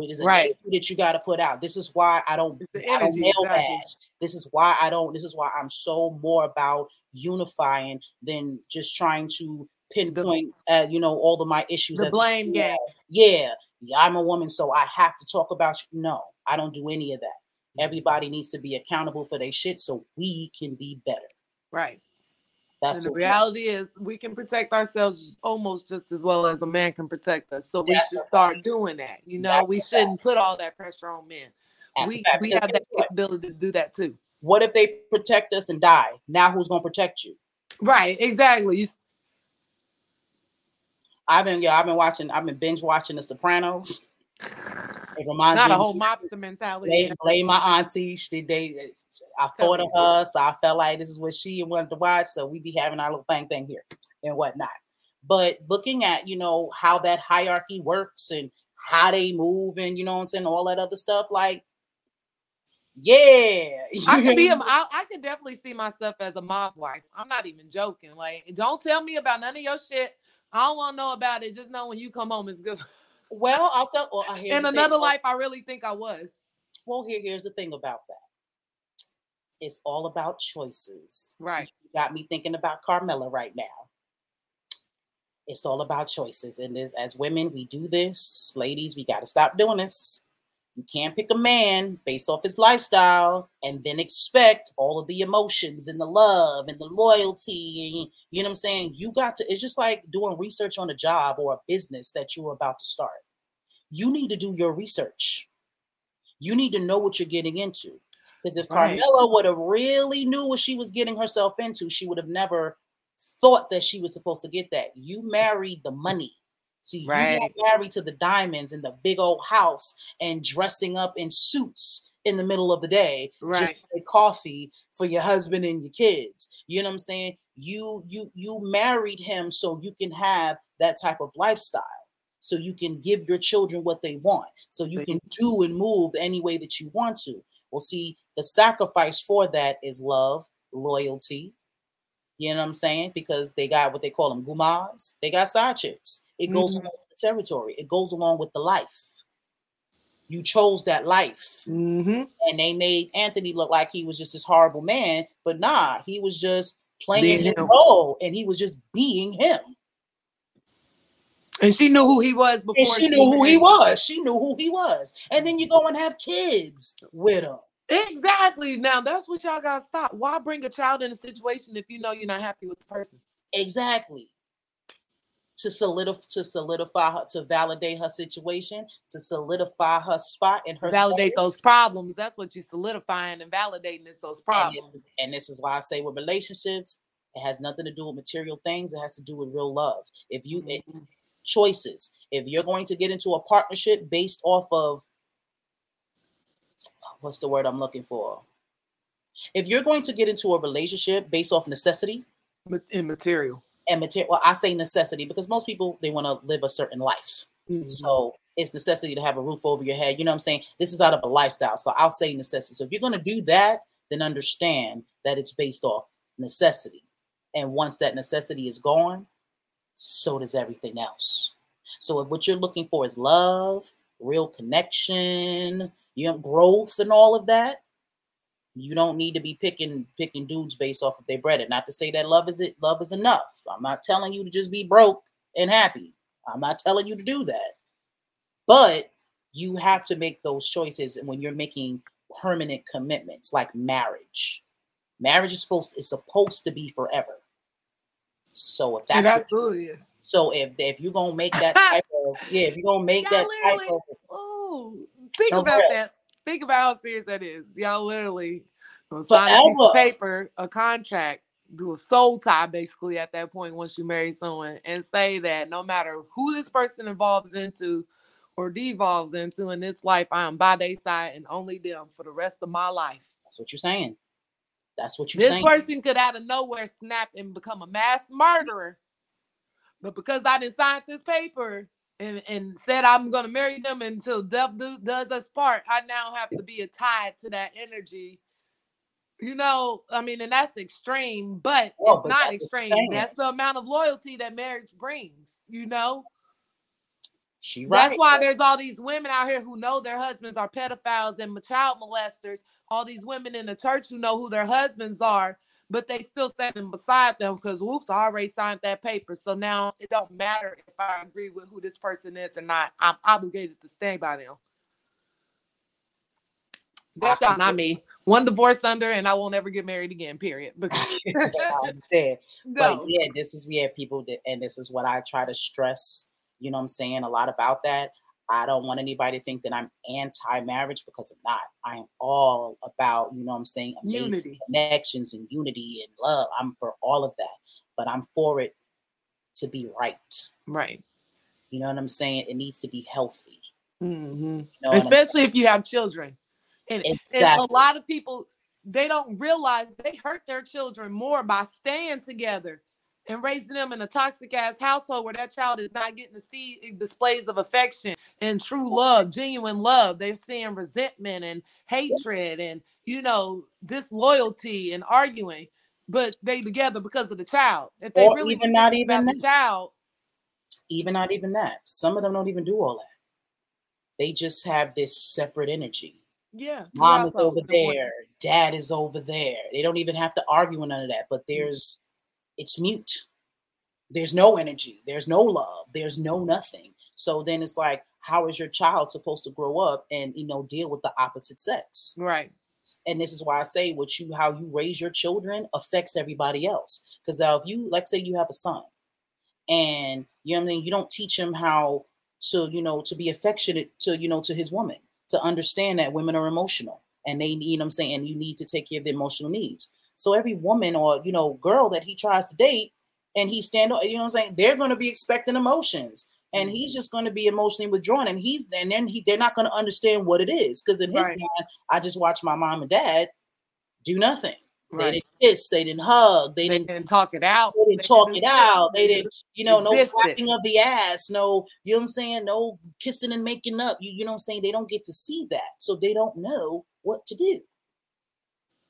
S2: but it's right. that you got to put out. This is why I don't, I don't male bash. This is why I don't. This is why I'm so more about unifying than just trying to pinpoint, uh, you know, all of my issues.
S1: The blame game.
S2: Yeah, yeah, I'm a woman, so I have to talk about you. No, I don't do any of that. Everybody needs to be accountable for their shit so we can be better.
S1: Right. That's and the reality is we can protect ourselves almost just as well as a man can protect us. So we That's should start doing that. You know, That's we shouldn't put all that pressure on men. We we have that capability to do that too.
S2: What if they protect us and die? Now who's gonna protect you?
S1: Right, exactly. You...
S2: I've been yeah, I've been watching, I've been binge watching The Sopranos.
S1: It reminds Not me a whole mobster mentality.
S2: They blame my auntie. She they I thought of her, so I felt like this is what she wanted to watch. So we be having our little thing thing here and whatnot. but looking at you know how that hierarchy works and how they move and you know what I'm saying, all that other stuff, like yeah,
S1: I could be a, I, I could definitely see myself as a mob wife. I'm not even joking. Like, don't tell me about none of your shit. I don't want to know about it. Just know when you come home, it's good.
S2: Well, I'll tell. Well,
S1: In another thing. life, I really think I was.
S2: Well, here, here's the thing about that. It's all about choices.
S1: Right.
S2: You got me thinking about Carmela right now. It's all about choices. And as, as women, we do this. Ladies, we got to stop doing this. You can't pick a man based off his lifestyle and then expect all of the emotions and the love and the loyalty. And you know what I'm saying? You got to, it's just like doing research on a job or a business that you're about to start. You need to do your research. You need to know what you're getting into. Because if right. Carmela would have really knew what she was getting herself into, she would have never thought that she was supposed to get that. You married the money. See, right. you got married to the diamonds in the big old house and dressing up in suits in the middle of the day,
S1: right. just
S2: for coffee for your husband and your kids. You know what I'm saying? You you you married him so you can have that type of lifestyle. So you can give your children what they want. So you can do and move any way that you want to. Well, see, the sacrifice for that is love, loyalty, you know what I'm saying? Because they got what they call them gumas. They got side chicks. It goes mm-hmm. along with the territory. It goes along with the life. You chose that life.
S1: Mm-hmm.
S2: And they made Anthony look like he was just this horrible man. But nah, he was just playing his role and he was just being him.
S1: And she knew who he was before.
S2: And she, she knew who he was. She knew who he was. And then you go and have kids with him.
S1: Exactly. Now that's what y'all gotta stop. Why bring a child in a situation if you know you're not happy with the person?
S2: Exactly. To solidify, to solidify her, to validate her situation, to solidify her spot in her
S1: validate those problems. That's what you're solidifying and validating is those problems.
S2: And this, is, and this is why I say with relationships, it has nothing to do with material things. It has to do with real love. If you mm-hmm. it, choices, if you're going to get into a partnership based off of what's the word I'm looking for? If you're going to get into a relationship based off necessity
S1: in material
S2: and material, well, I say necessity because most people they want to live a certain life. Mm-hmm. So it's necessity to have a roof over your head. You know what I'm saying? This is out of a lifestyle. So I'll say necessity. So if you're going to do that, then understand that it's based off necessity. And once that necessity is gone, so does everything else. So if what you're looking for is love, real connection, you know, growth and all of that. You don't need to be picking picking dudes based off of their bread. And not to say that love is it, love is enough. I'm not telling you to just be broke and happy. I'm not telling you to do that. But you have to make those choices and when you're making permanent commitments like marriage. Marriage is supposed is supposed to be forever. So if that
S1: absolutely is.
S2: So if if you're gonna make that type of yeah, if you're gonna make that type of
S1: oh think no about that. Think about how serious that is. Y'all literally sign a piece of paper, a contract, do a soul tie basically at that point once you marry someone, and say that no matter who this person evolves into or devolves into in this life, I am by their side and only them for the rest of my life.
S2: That's what you're saying. That's what you're
S1: this
S2: saying.
S1: This person could out of nowhere snap and become a mass murderer. But because I didn't sign this paper, and, and said I'm going to marry them until death do, does us part, I now have to be tied to that energy. You know, I mean, and that's extreme, but well, it's but not extreme. That's the amount of loyalty that marriage brings, you know?
S2: She right.
S1: That's why there's all these women out here who know their husbands are pedophiles and child molesters. All these women in the church who know who their husbands are but they still standing beside them because whoops, I already signed that paper. So now it don't matter if I agree with who this person is or not. I'm obligated to stand by them. That's ah, y'all, not me. One divorce under, and I won't ever get married again. Period. Because
S2: I understand. No. But yeah, this is we have people that, and this is what I try to stress. You know, what I'm saying a lot about that. I don't want anybody to think that I'm anti-marriage because I'm not. I am all about, you know I'm saying,
S1: unity,
S2: connections and unity and love. I'm for all of that. But I'm for it to be right.
S1: Right.
S2: You know what I'm saying? It needs to be healthy.
S1: Mm-hmm. You know Especially if you have children. And, exactly. and a lot of people they don't realize they hurt their children more by staying together and raising them in a toxic ass household where that child is not getting to see displays of affection and true love, genuine love. They're seeing resentment and hatred and you know disloyalty and arguing, but they together because of the child. If they
S2: Or
S1: really
S2: even not even
S1: about the child,
S2: even not even that. Some of them don't even do all that. They just have this separate energy.
S1: yeah,
S2: Mom is over
S1: households in one.
S2: there, dad is over there. They don't even have to argue none of that, but
S1: Mm-hmm.
S2: there's it's mute. There's no energy, there's no love, there's no nothing. So then it's like, how is your child supposed to grow up and you know deal with the opposite sex?
S1: Right.
S2: and this is why I say what you how you raise your children affects everybody else. Because now if you like say you have a son and you know what I mean, you don't teach him how to, you know, to be affectionate to, you know, to his woman, to understand that women are emotional and they need, you know I'm saying, you need to take care of their emotional needs. So every woman or you know, girl that he tries to date and he stand up, you know what I'm saying, they're gonna be expecting emotions. And he's mm-hmm. just going to be emotionally withdrawn, and he's and then he they're not going to understand what it is because in his
S1: Right.
S2: mind, I just watched my mom and dad do nothing. They didn't kiss, they didn't hug, they
S1: They
S2: didn't,
S1: didn't talk it out.
S2: they didn't
S1: They
S2: talk
S1: didn't
S2: it out, they didn't, you know, no slapping of the ass, no, you know what I'm saying, no kissing and making up. You, you know what I'm saying? They don't get to see that, so they don't know what to do.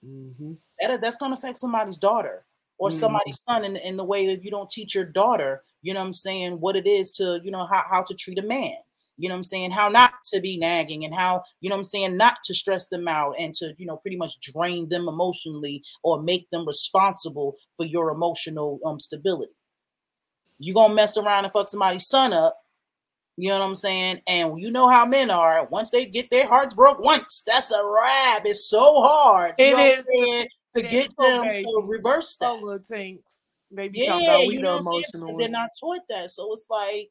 S1: Mhm.
S2: That that's gonna affect somebody's daughter or
S1: Mhm.
S2: somebody's son in, in the way that you don't teach your daughter, you know what I'm saying, what it is to, you know, how, how to treat a man. You know what I'm saying? How not to be nagging and how, you know what I'm saying, not to stress them out and to, you know, pretty much drain them emotionally or make them responsible for your emotional um stability. You're gonna mess around and fuck somebody's son up, you know what I'm saying? And you know how men are. Once they get their hearts broke once, that's a wrap. It's so hard. you know what I'm
S1: is.
S2: saying, to get them to reverse that.
S1: Solo tanks. They be
S2: Yeah,
S1: about we
S2: you know
S1: emotional
S2: They're not taught that. So it's like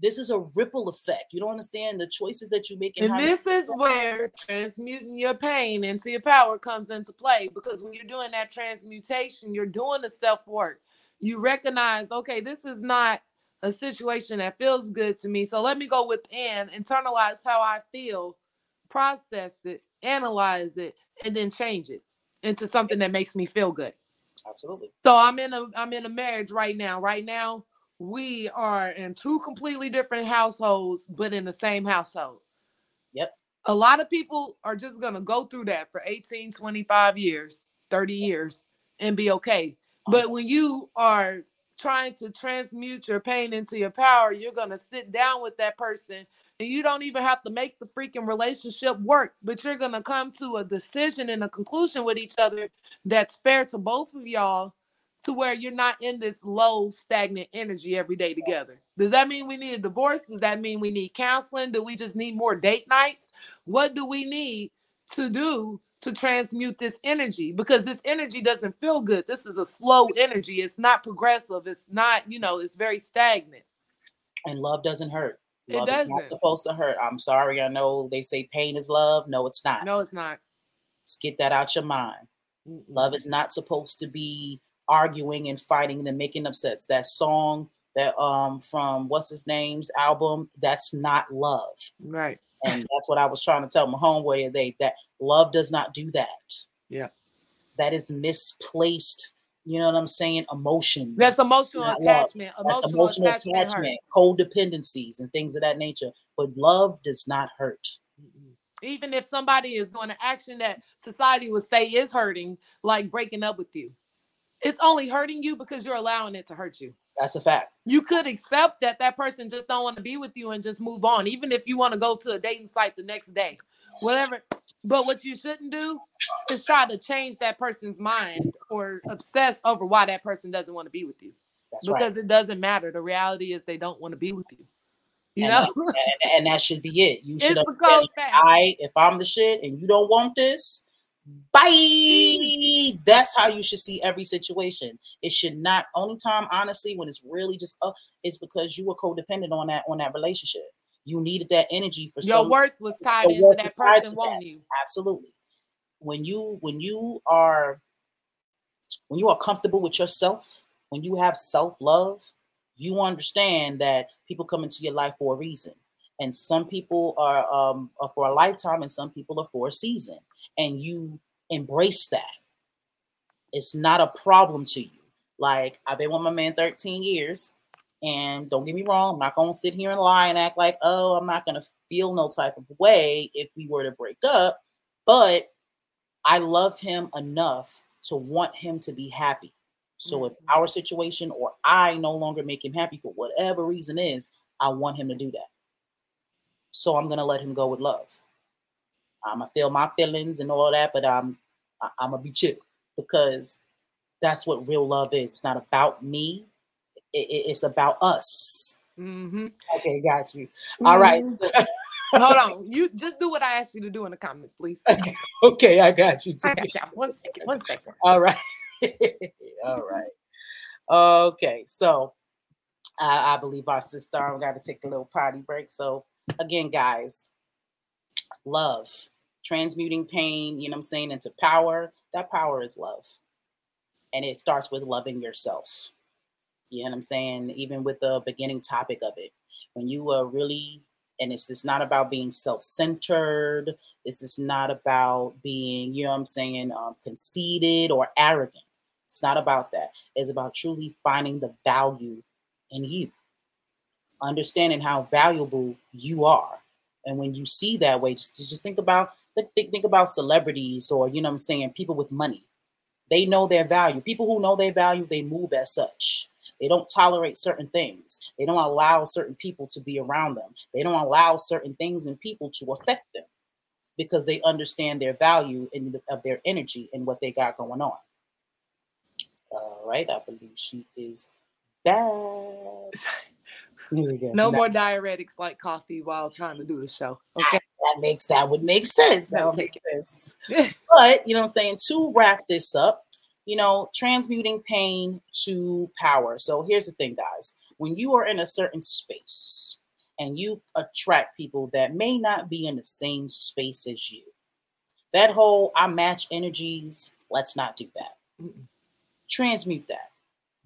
S2: this is a ripple effect. You don't understand the choices that you make and,
S1: And this is where transmuting your pain into your power comes into play because when you're doing that transmutation, you're doing the self work. You recognize, okay, this is not a situation that feels good to me. So let me go within, internalize how I feel, process it, analyze it, and then change it into something that makes me feel good.
S2: absolutely.
S1: So I'm in a I'm in a marriage right now. Right now, we are in two completely different households, but in the same household.
S2: Yep.
S1: A lot of people are just gonna go through that for 18, 25 years, 30 years, and be okay. But when you are trying to transmute your pain into your power, you're gonna sit down with that person and you don't even have to make the freaking relationship work, but you're gonna come to a decision and a conclusion with each other that's fair to both of y'all to where you're not in this low stagnant energy every day together. Does that mean we need a divorce? Does that mean we need counseling? Do we just need more date nights? What do we need to do to transmute this energy? Because this energy doesn't feel good. This is a slow energy. It's not progressive. It's not, you know, it's very stagnant.
S2: And love doesn't hurt.
S1: It
S2: Love not
S1: doesn't.
S2: supposed to hurt. I'm sorry. I know they say pain is love. No, it's not.
S1: No, it's not.
S2: Just get that out your mind. Love is not supposed to be arguing and fighting and making upsets. That song that um from what's his name's album, that's not love.
S1: Right.
S2: And that's what I was trying to tell my homeboy today that love does not do that.
S1: Yeah.
S2: That is misplaced, you know what I'm saying? Emotions.
S1: That's emotional
S2: Not love.
S1: attachment.
S2: That's
S1: Emotional,
S2: emotional
S1: attachment,
S2: attachment,
S1: hurts.
S2: codependencies, and things of that nature. But love does not hurt.
S1: Even if somebody is doing an action that society would say is hurting, like breaking up with you, it's only hurting you because you're allowing it to hurt you.
S2: That's a fact.
S1: You could accept that that person just don't want to be with you and just move on, even if you want to go to a dating site the next day, whatever. But what you shouldn't do is try to change that person's mind or obsess over why that person doesn't want to be with you
S2: That's
S1: because
S2: right.
S1: it doesn't matter. The reality is they don't want to be with you. You
S2: And
S1: know,
S2: and, and that should be it. You should understand.
S1: cold.
S2: I, if I'm the shit and you don't want this, bye. That's how you should see every situation. It should not. Only time, honestly, when it's really just up, is because you were codependent on that on that relationship. You needed that energy for
S1: Your
S2: some
S1: worth was tied into that person wanting you.
S2: absolutely when you when you are when you are comfortable with yourself when you have self-love you understand that people come into your life for a reason and some people are um are for a lifetime and some people are for a season and you embrace that it's not a problem to you Like I've been with my man 13 years. And don't get me wrong, I'm not gonna sit here and lie and act like, oh, I'm not gonna feel no type of way if we were to break up. But I love him enough to want him to be happy. So mm-hmm. if our situation or I no longer make him happy for whatever reason is, I want him to do that. So I'm gonna let him go with love. I'm gonna feel my feelings and all that, but I'm I'm gonna be chill because that's what real love is. It's not about me. It, it, it's about us.
S1: Mm-hmm.
S2: Okay, got you. Mm-hmm. All right.
S1: Mm-hmm. Hold on. You just do what I asked you to do in the comments, please.
S2: okay, I got you.
S1: Too. I got you. One second. One second.
S2: All right. All right. Okay, so I, I believe our sister I'm got to take a little potty break. So again, guys, love, transmuting pain, you know what I'm saying, into power. That power is love. And it starts with loving yourself. You know what I'm saying? Even with the beginning topic of it. When you are really, and it's just not about being self-centered. This is not about being, you know what I'm saying, um, conceited or arrogant. It's not about that. It's about truly finding the value in you, understanding how valuable you are. And when you see that way, just, just think about think, think about celebrities or you know I'm saying people with money. They know their value. People who know their value, they move as such. They don't tolerate certain things. They don't allow certain people to be around them. They don't allow certain things and people to affect them because they understand their value and the, of their energy and what they got going on. All right, I believe she is back.
S1: No more diuretics like coffee while trying to do the show. Okay.
S2: That makes that would make sense. That would make sense. but you know I'm saying? To wrap this up, you know, transmuting pain to power. So here's the thing, guys. When you are in a certain space and you attract people that may not be in the same space as you, that whole I match energies, let's not do that. Mm-mm transmute that.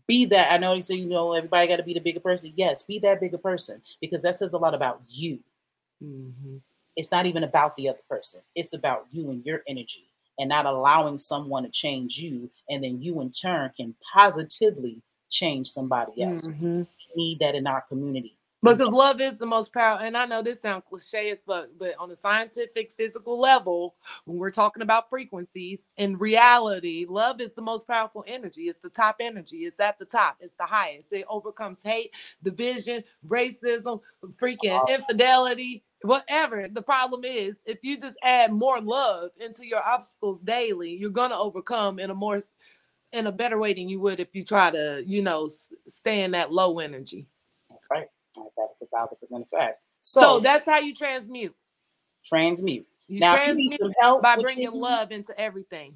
S2: Be that. I know you say, you know, everybody got to be the bigger person. Yes, be that bigger person because that says a lot about you. Mm-hmm. It's not even about the other person, it's about you and your energy and not allowing someone to change you. And then you, in turn, can positively change somebody else. Mm-hmm. need that in our community.
S1: Because love is the most powerful, and I know this sounds cliche as fuck, but on a scientific, physical level, when we're talking about frequencies, in reality, love is the most powerful energy. It's the top energy. It's at the top. It's the highest. It overcomes hate, division, racism, freaking infidelity, whatever. The problem is, if you just add more love into your obstacles daily, you're gonna overcome in a more in a better way than you would if you try to, you know, stay in that low energy.
S2: Right. That is a thousand percent a fact.
S1: So, so, that's how you transmute.
S2: Transmute.
S1: You now, transmute help by bringing love into everything.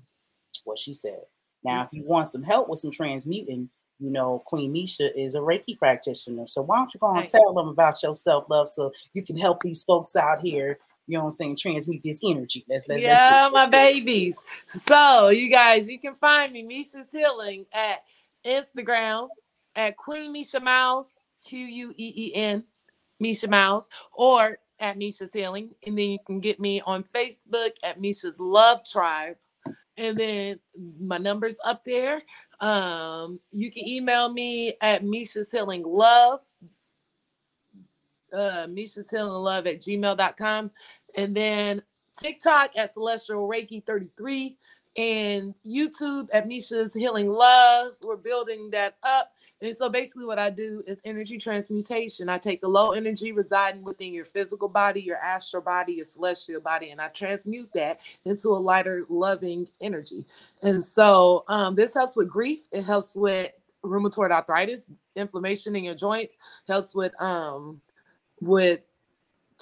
S2: What she said. Now, mm-hmm. if you want some help with some transmuting, you know, Queen Misha is a Reiki practitioner. So why don't you go and tell them about your self love so you can help these folks out here you know what I'm saying, transmute this energy.
S1: Yeah, my babies. So you guys, you can find me, Misha's Healing, at Instagram at Queen Misha Mouse. Q U E E N, Misha Miles, or at Misha's Healing. And then you can get me on Facebook at Misha's Love Tribe. And then my number's up there. Um, you can email me at Misha's Healing Love, uh, Misha's Healing Love at gmail.com. And then TikTok at Celestial Reiki 33 and YouTube at Misha's Healing Love. We're building that up. And so basically, what I do is energy transmutation. I take the low energy residing within your physical body, your astral body, your celestial body, and I transmute that into a lighter, loving energy. And so um, this helps with grief. It helps with rheumatoid arthritis, inflammation in your joints. Helps with um, with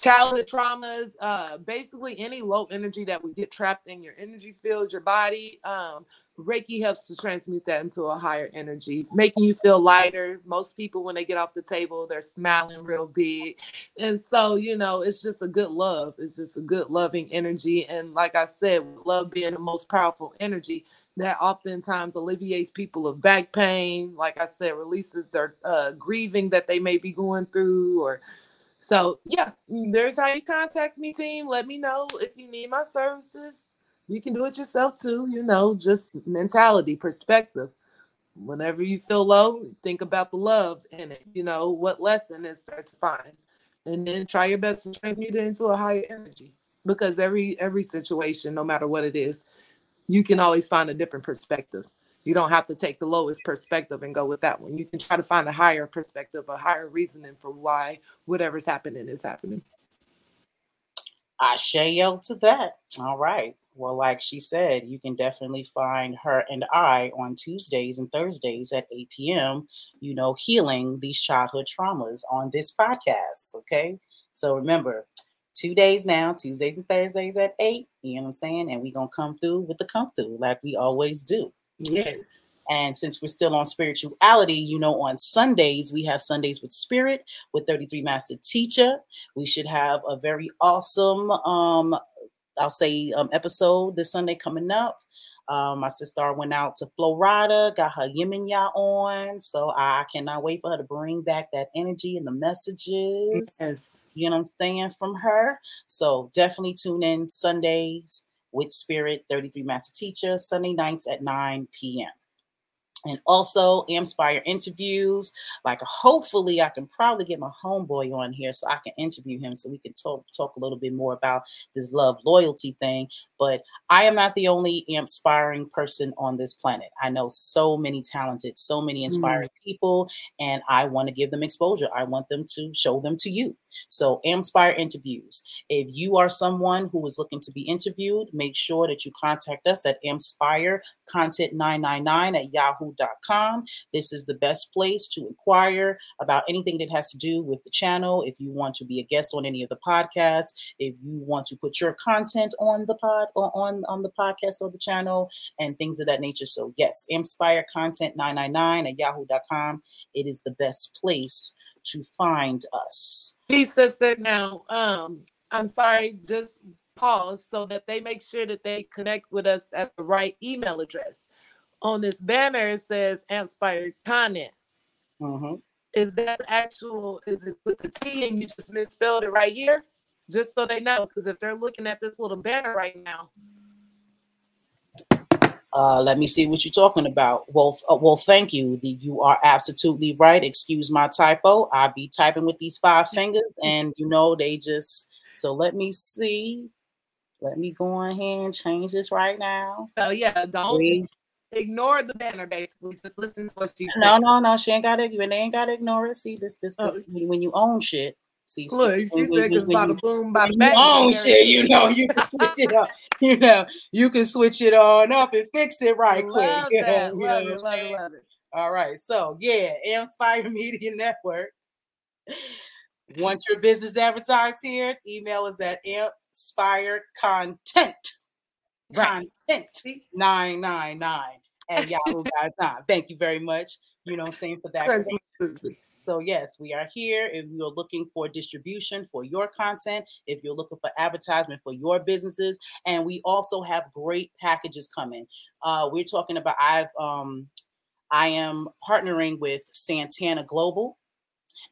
S1: childhood traumas, uh, basically any low energy that would get trapped in your energy field, your body. Um, Reiki helps to transmute that into a higher energy, making you feel lighter. Most people, when they get off the table, they're smiling real big. And so, you know, it's just a good love. It's just a good loving energy. And like I said, love being the most powerful energy that oftentimes alleviates people of back pain. Like I said, releases their uh, grieving that they may be going through or so yeah, there's how you contact me, team. Let me know if you need my services you can do it yourself too, you know, just mentality, perspective. whenever you feel low, think about the love in it. You know, what lesson is there to find? And then try your best to transmute it into a higher energy. Because every every situation, no matter what it is, you can always find a different perspective. You don't have to take the lowest perspective and go with that one. You can try to find a higher perspective, a higher reasoning for why whatever's happening is happening.
S2: I share yo to that. All right. Well, like she said, you can definitely find her and I on Tuesdays and Thursdays at 8 p.m., you know, healing these childhood traumas on this podcast. Okay. So remember, two days now, Tuesdays and Thursdays at 8, you know what I'm saying? And we're going to come through with the come through like we always do.
S1: Yes.
S2: And since we're still on spirituality, you know, on Sundays, we have Sundays with Spirit with 33 Master Teacher. We should have a very awesome, um, I'll say, um, episode this Sunday coming up. Um, my sister went out to Florida, got her Yemenya on. So I cannot wait for her to bring back that energy and the messages.
S1: Yes.
S2: You know what I'm saying from her. So definitely tune in Sundays with Spirit 33 Master Teacher, Sunday nights at 9 p.m and also Amspire interviews. Like, hopefully, I can probably get my homeboy on here so I can interview him so we can talk talk a little bit more about this love loyalty thing. But I am not the only inspiring person on this planet. I know so many talented, so many inspiring mm. people, and I want to give them exposure. I want them to show them to you. So, Inspire interviews. If you are someone who is looking to be interviewed, make sure that you contact us at Amspire Content 999 at yahoo.com. This is the best place to inquire about anything that has to do with the channel. If you want to be a guest on any of the podcasts, if you want to put your content on the pod or on, on the podcast or the channel and things of that nature. So, yes, Inspire Content 999 at yahoo.com. It is the best place to find us.
S1: Please, sister. Now, um, I'm sorry, just pause so that they make sure that they connect with us at the right email address. On this banner, it says inspired content.
S2: Mm-hmm.
S1: Is that actual? Is it with the T and you just misspelled it right here? Just so they know, because if they're looking at this little banner right now,
S2: uh, let me see what you're talking about. Well, uh, well, thank you. The, you are absolutely right. Excuse my typo. I be typing with these five fingers, and you know they just. So let me see. Let me go on here and change this right now.
S1: Oh yeah, don't ignore the banner. Basically, just listen to what she.
S2: No, no, no. She ain't got to. You ain't got to ignore it. See this, this. Oh. When you own shit, See,
S1: look, she said because bada boom, bada
S2: bang. Oh shit, you know, you can switch it up. You know, you can switch it on up and fix it right
S1: love
S2: quick.
S1: That. You know, love, it, love it, love it.
S2: All right, so yeah, Amspire Media Network. Want your business advertised here? Email us at Amspire Content. Content 999 at yahoo.com. Thank you very much. You know I'm saying for that. So, yes, we are here. If you're looking for distribution for your content, if you're looking for advertisement for your businesses, and we also have great packages coming. Uh, we're talking about I've um, I am partnering with Santana Global,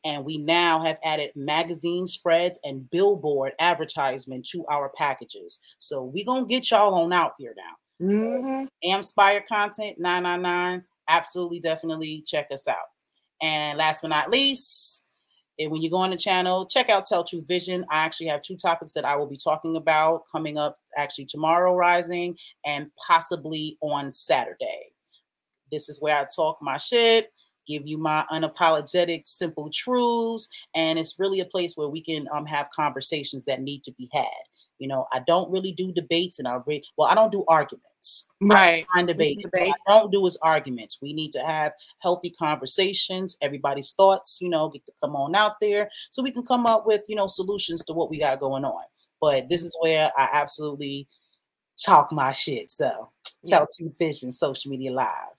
S2: and we now have added magazine spreads and billboard advertisement to our packages. So we're gonna get y'all on out here now.
S1: Mm-hmm.
S2: Amspire content 999. Absolutely, definitely check us out. And last but not least, when you go on the channel, check out Tell Truth Vision. I actually have two topics that I will be talking about coming up actually tomorrow rising and possibly on Saturday. This is where I talk my shit, give you my unapologetic, simple truths, and it's really a place where we can um, have conversations that need to be had. You know, I don't really do debates, and I re- well, I don't do arguments.
S1: Right.
S2: I debate. debate. What I don't do is arguments. We need to have healthy conversations. Everybody's thoughts, you know, get to come on out there, so we can come up with you know solutions to what we got going on. But this is where I absolutely talk my shit. So yeah. Tell Truth Vision social media live.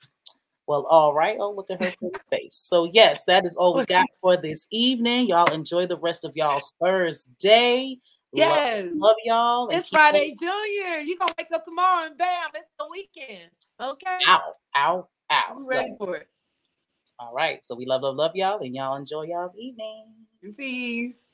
S2: Well, all right. Oh, look at her face. So, yes, that is all we got for this evening. Y'all enjoy the rest of y'all's Thursday.
S1: Yes.
S2: Love, love y'all.
S1: It's Friday on. Junior. You're going to wake up tomorrow and bam, it's the weekend. Okay.
S2: Ow, ow, ow.
S1: I'm ready for it.
S2: All right. So we love, love, love y'all, and y'all enjoy y'all's evening.
S1: Peace.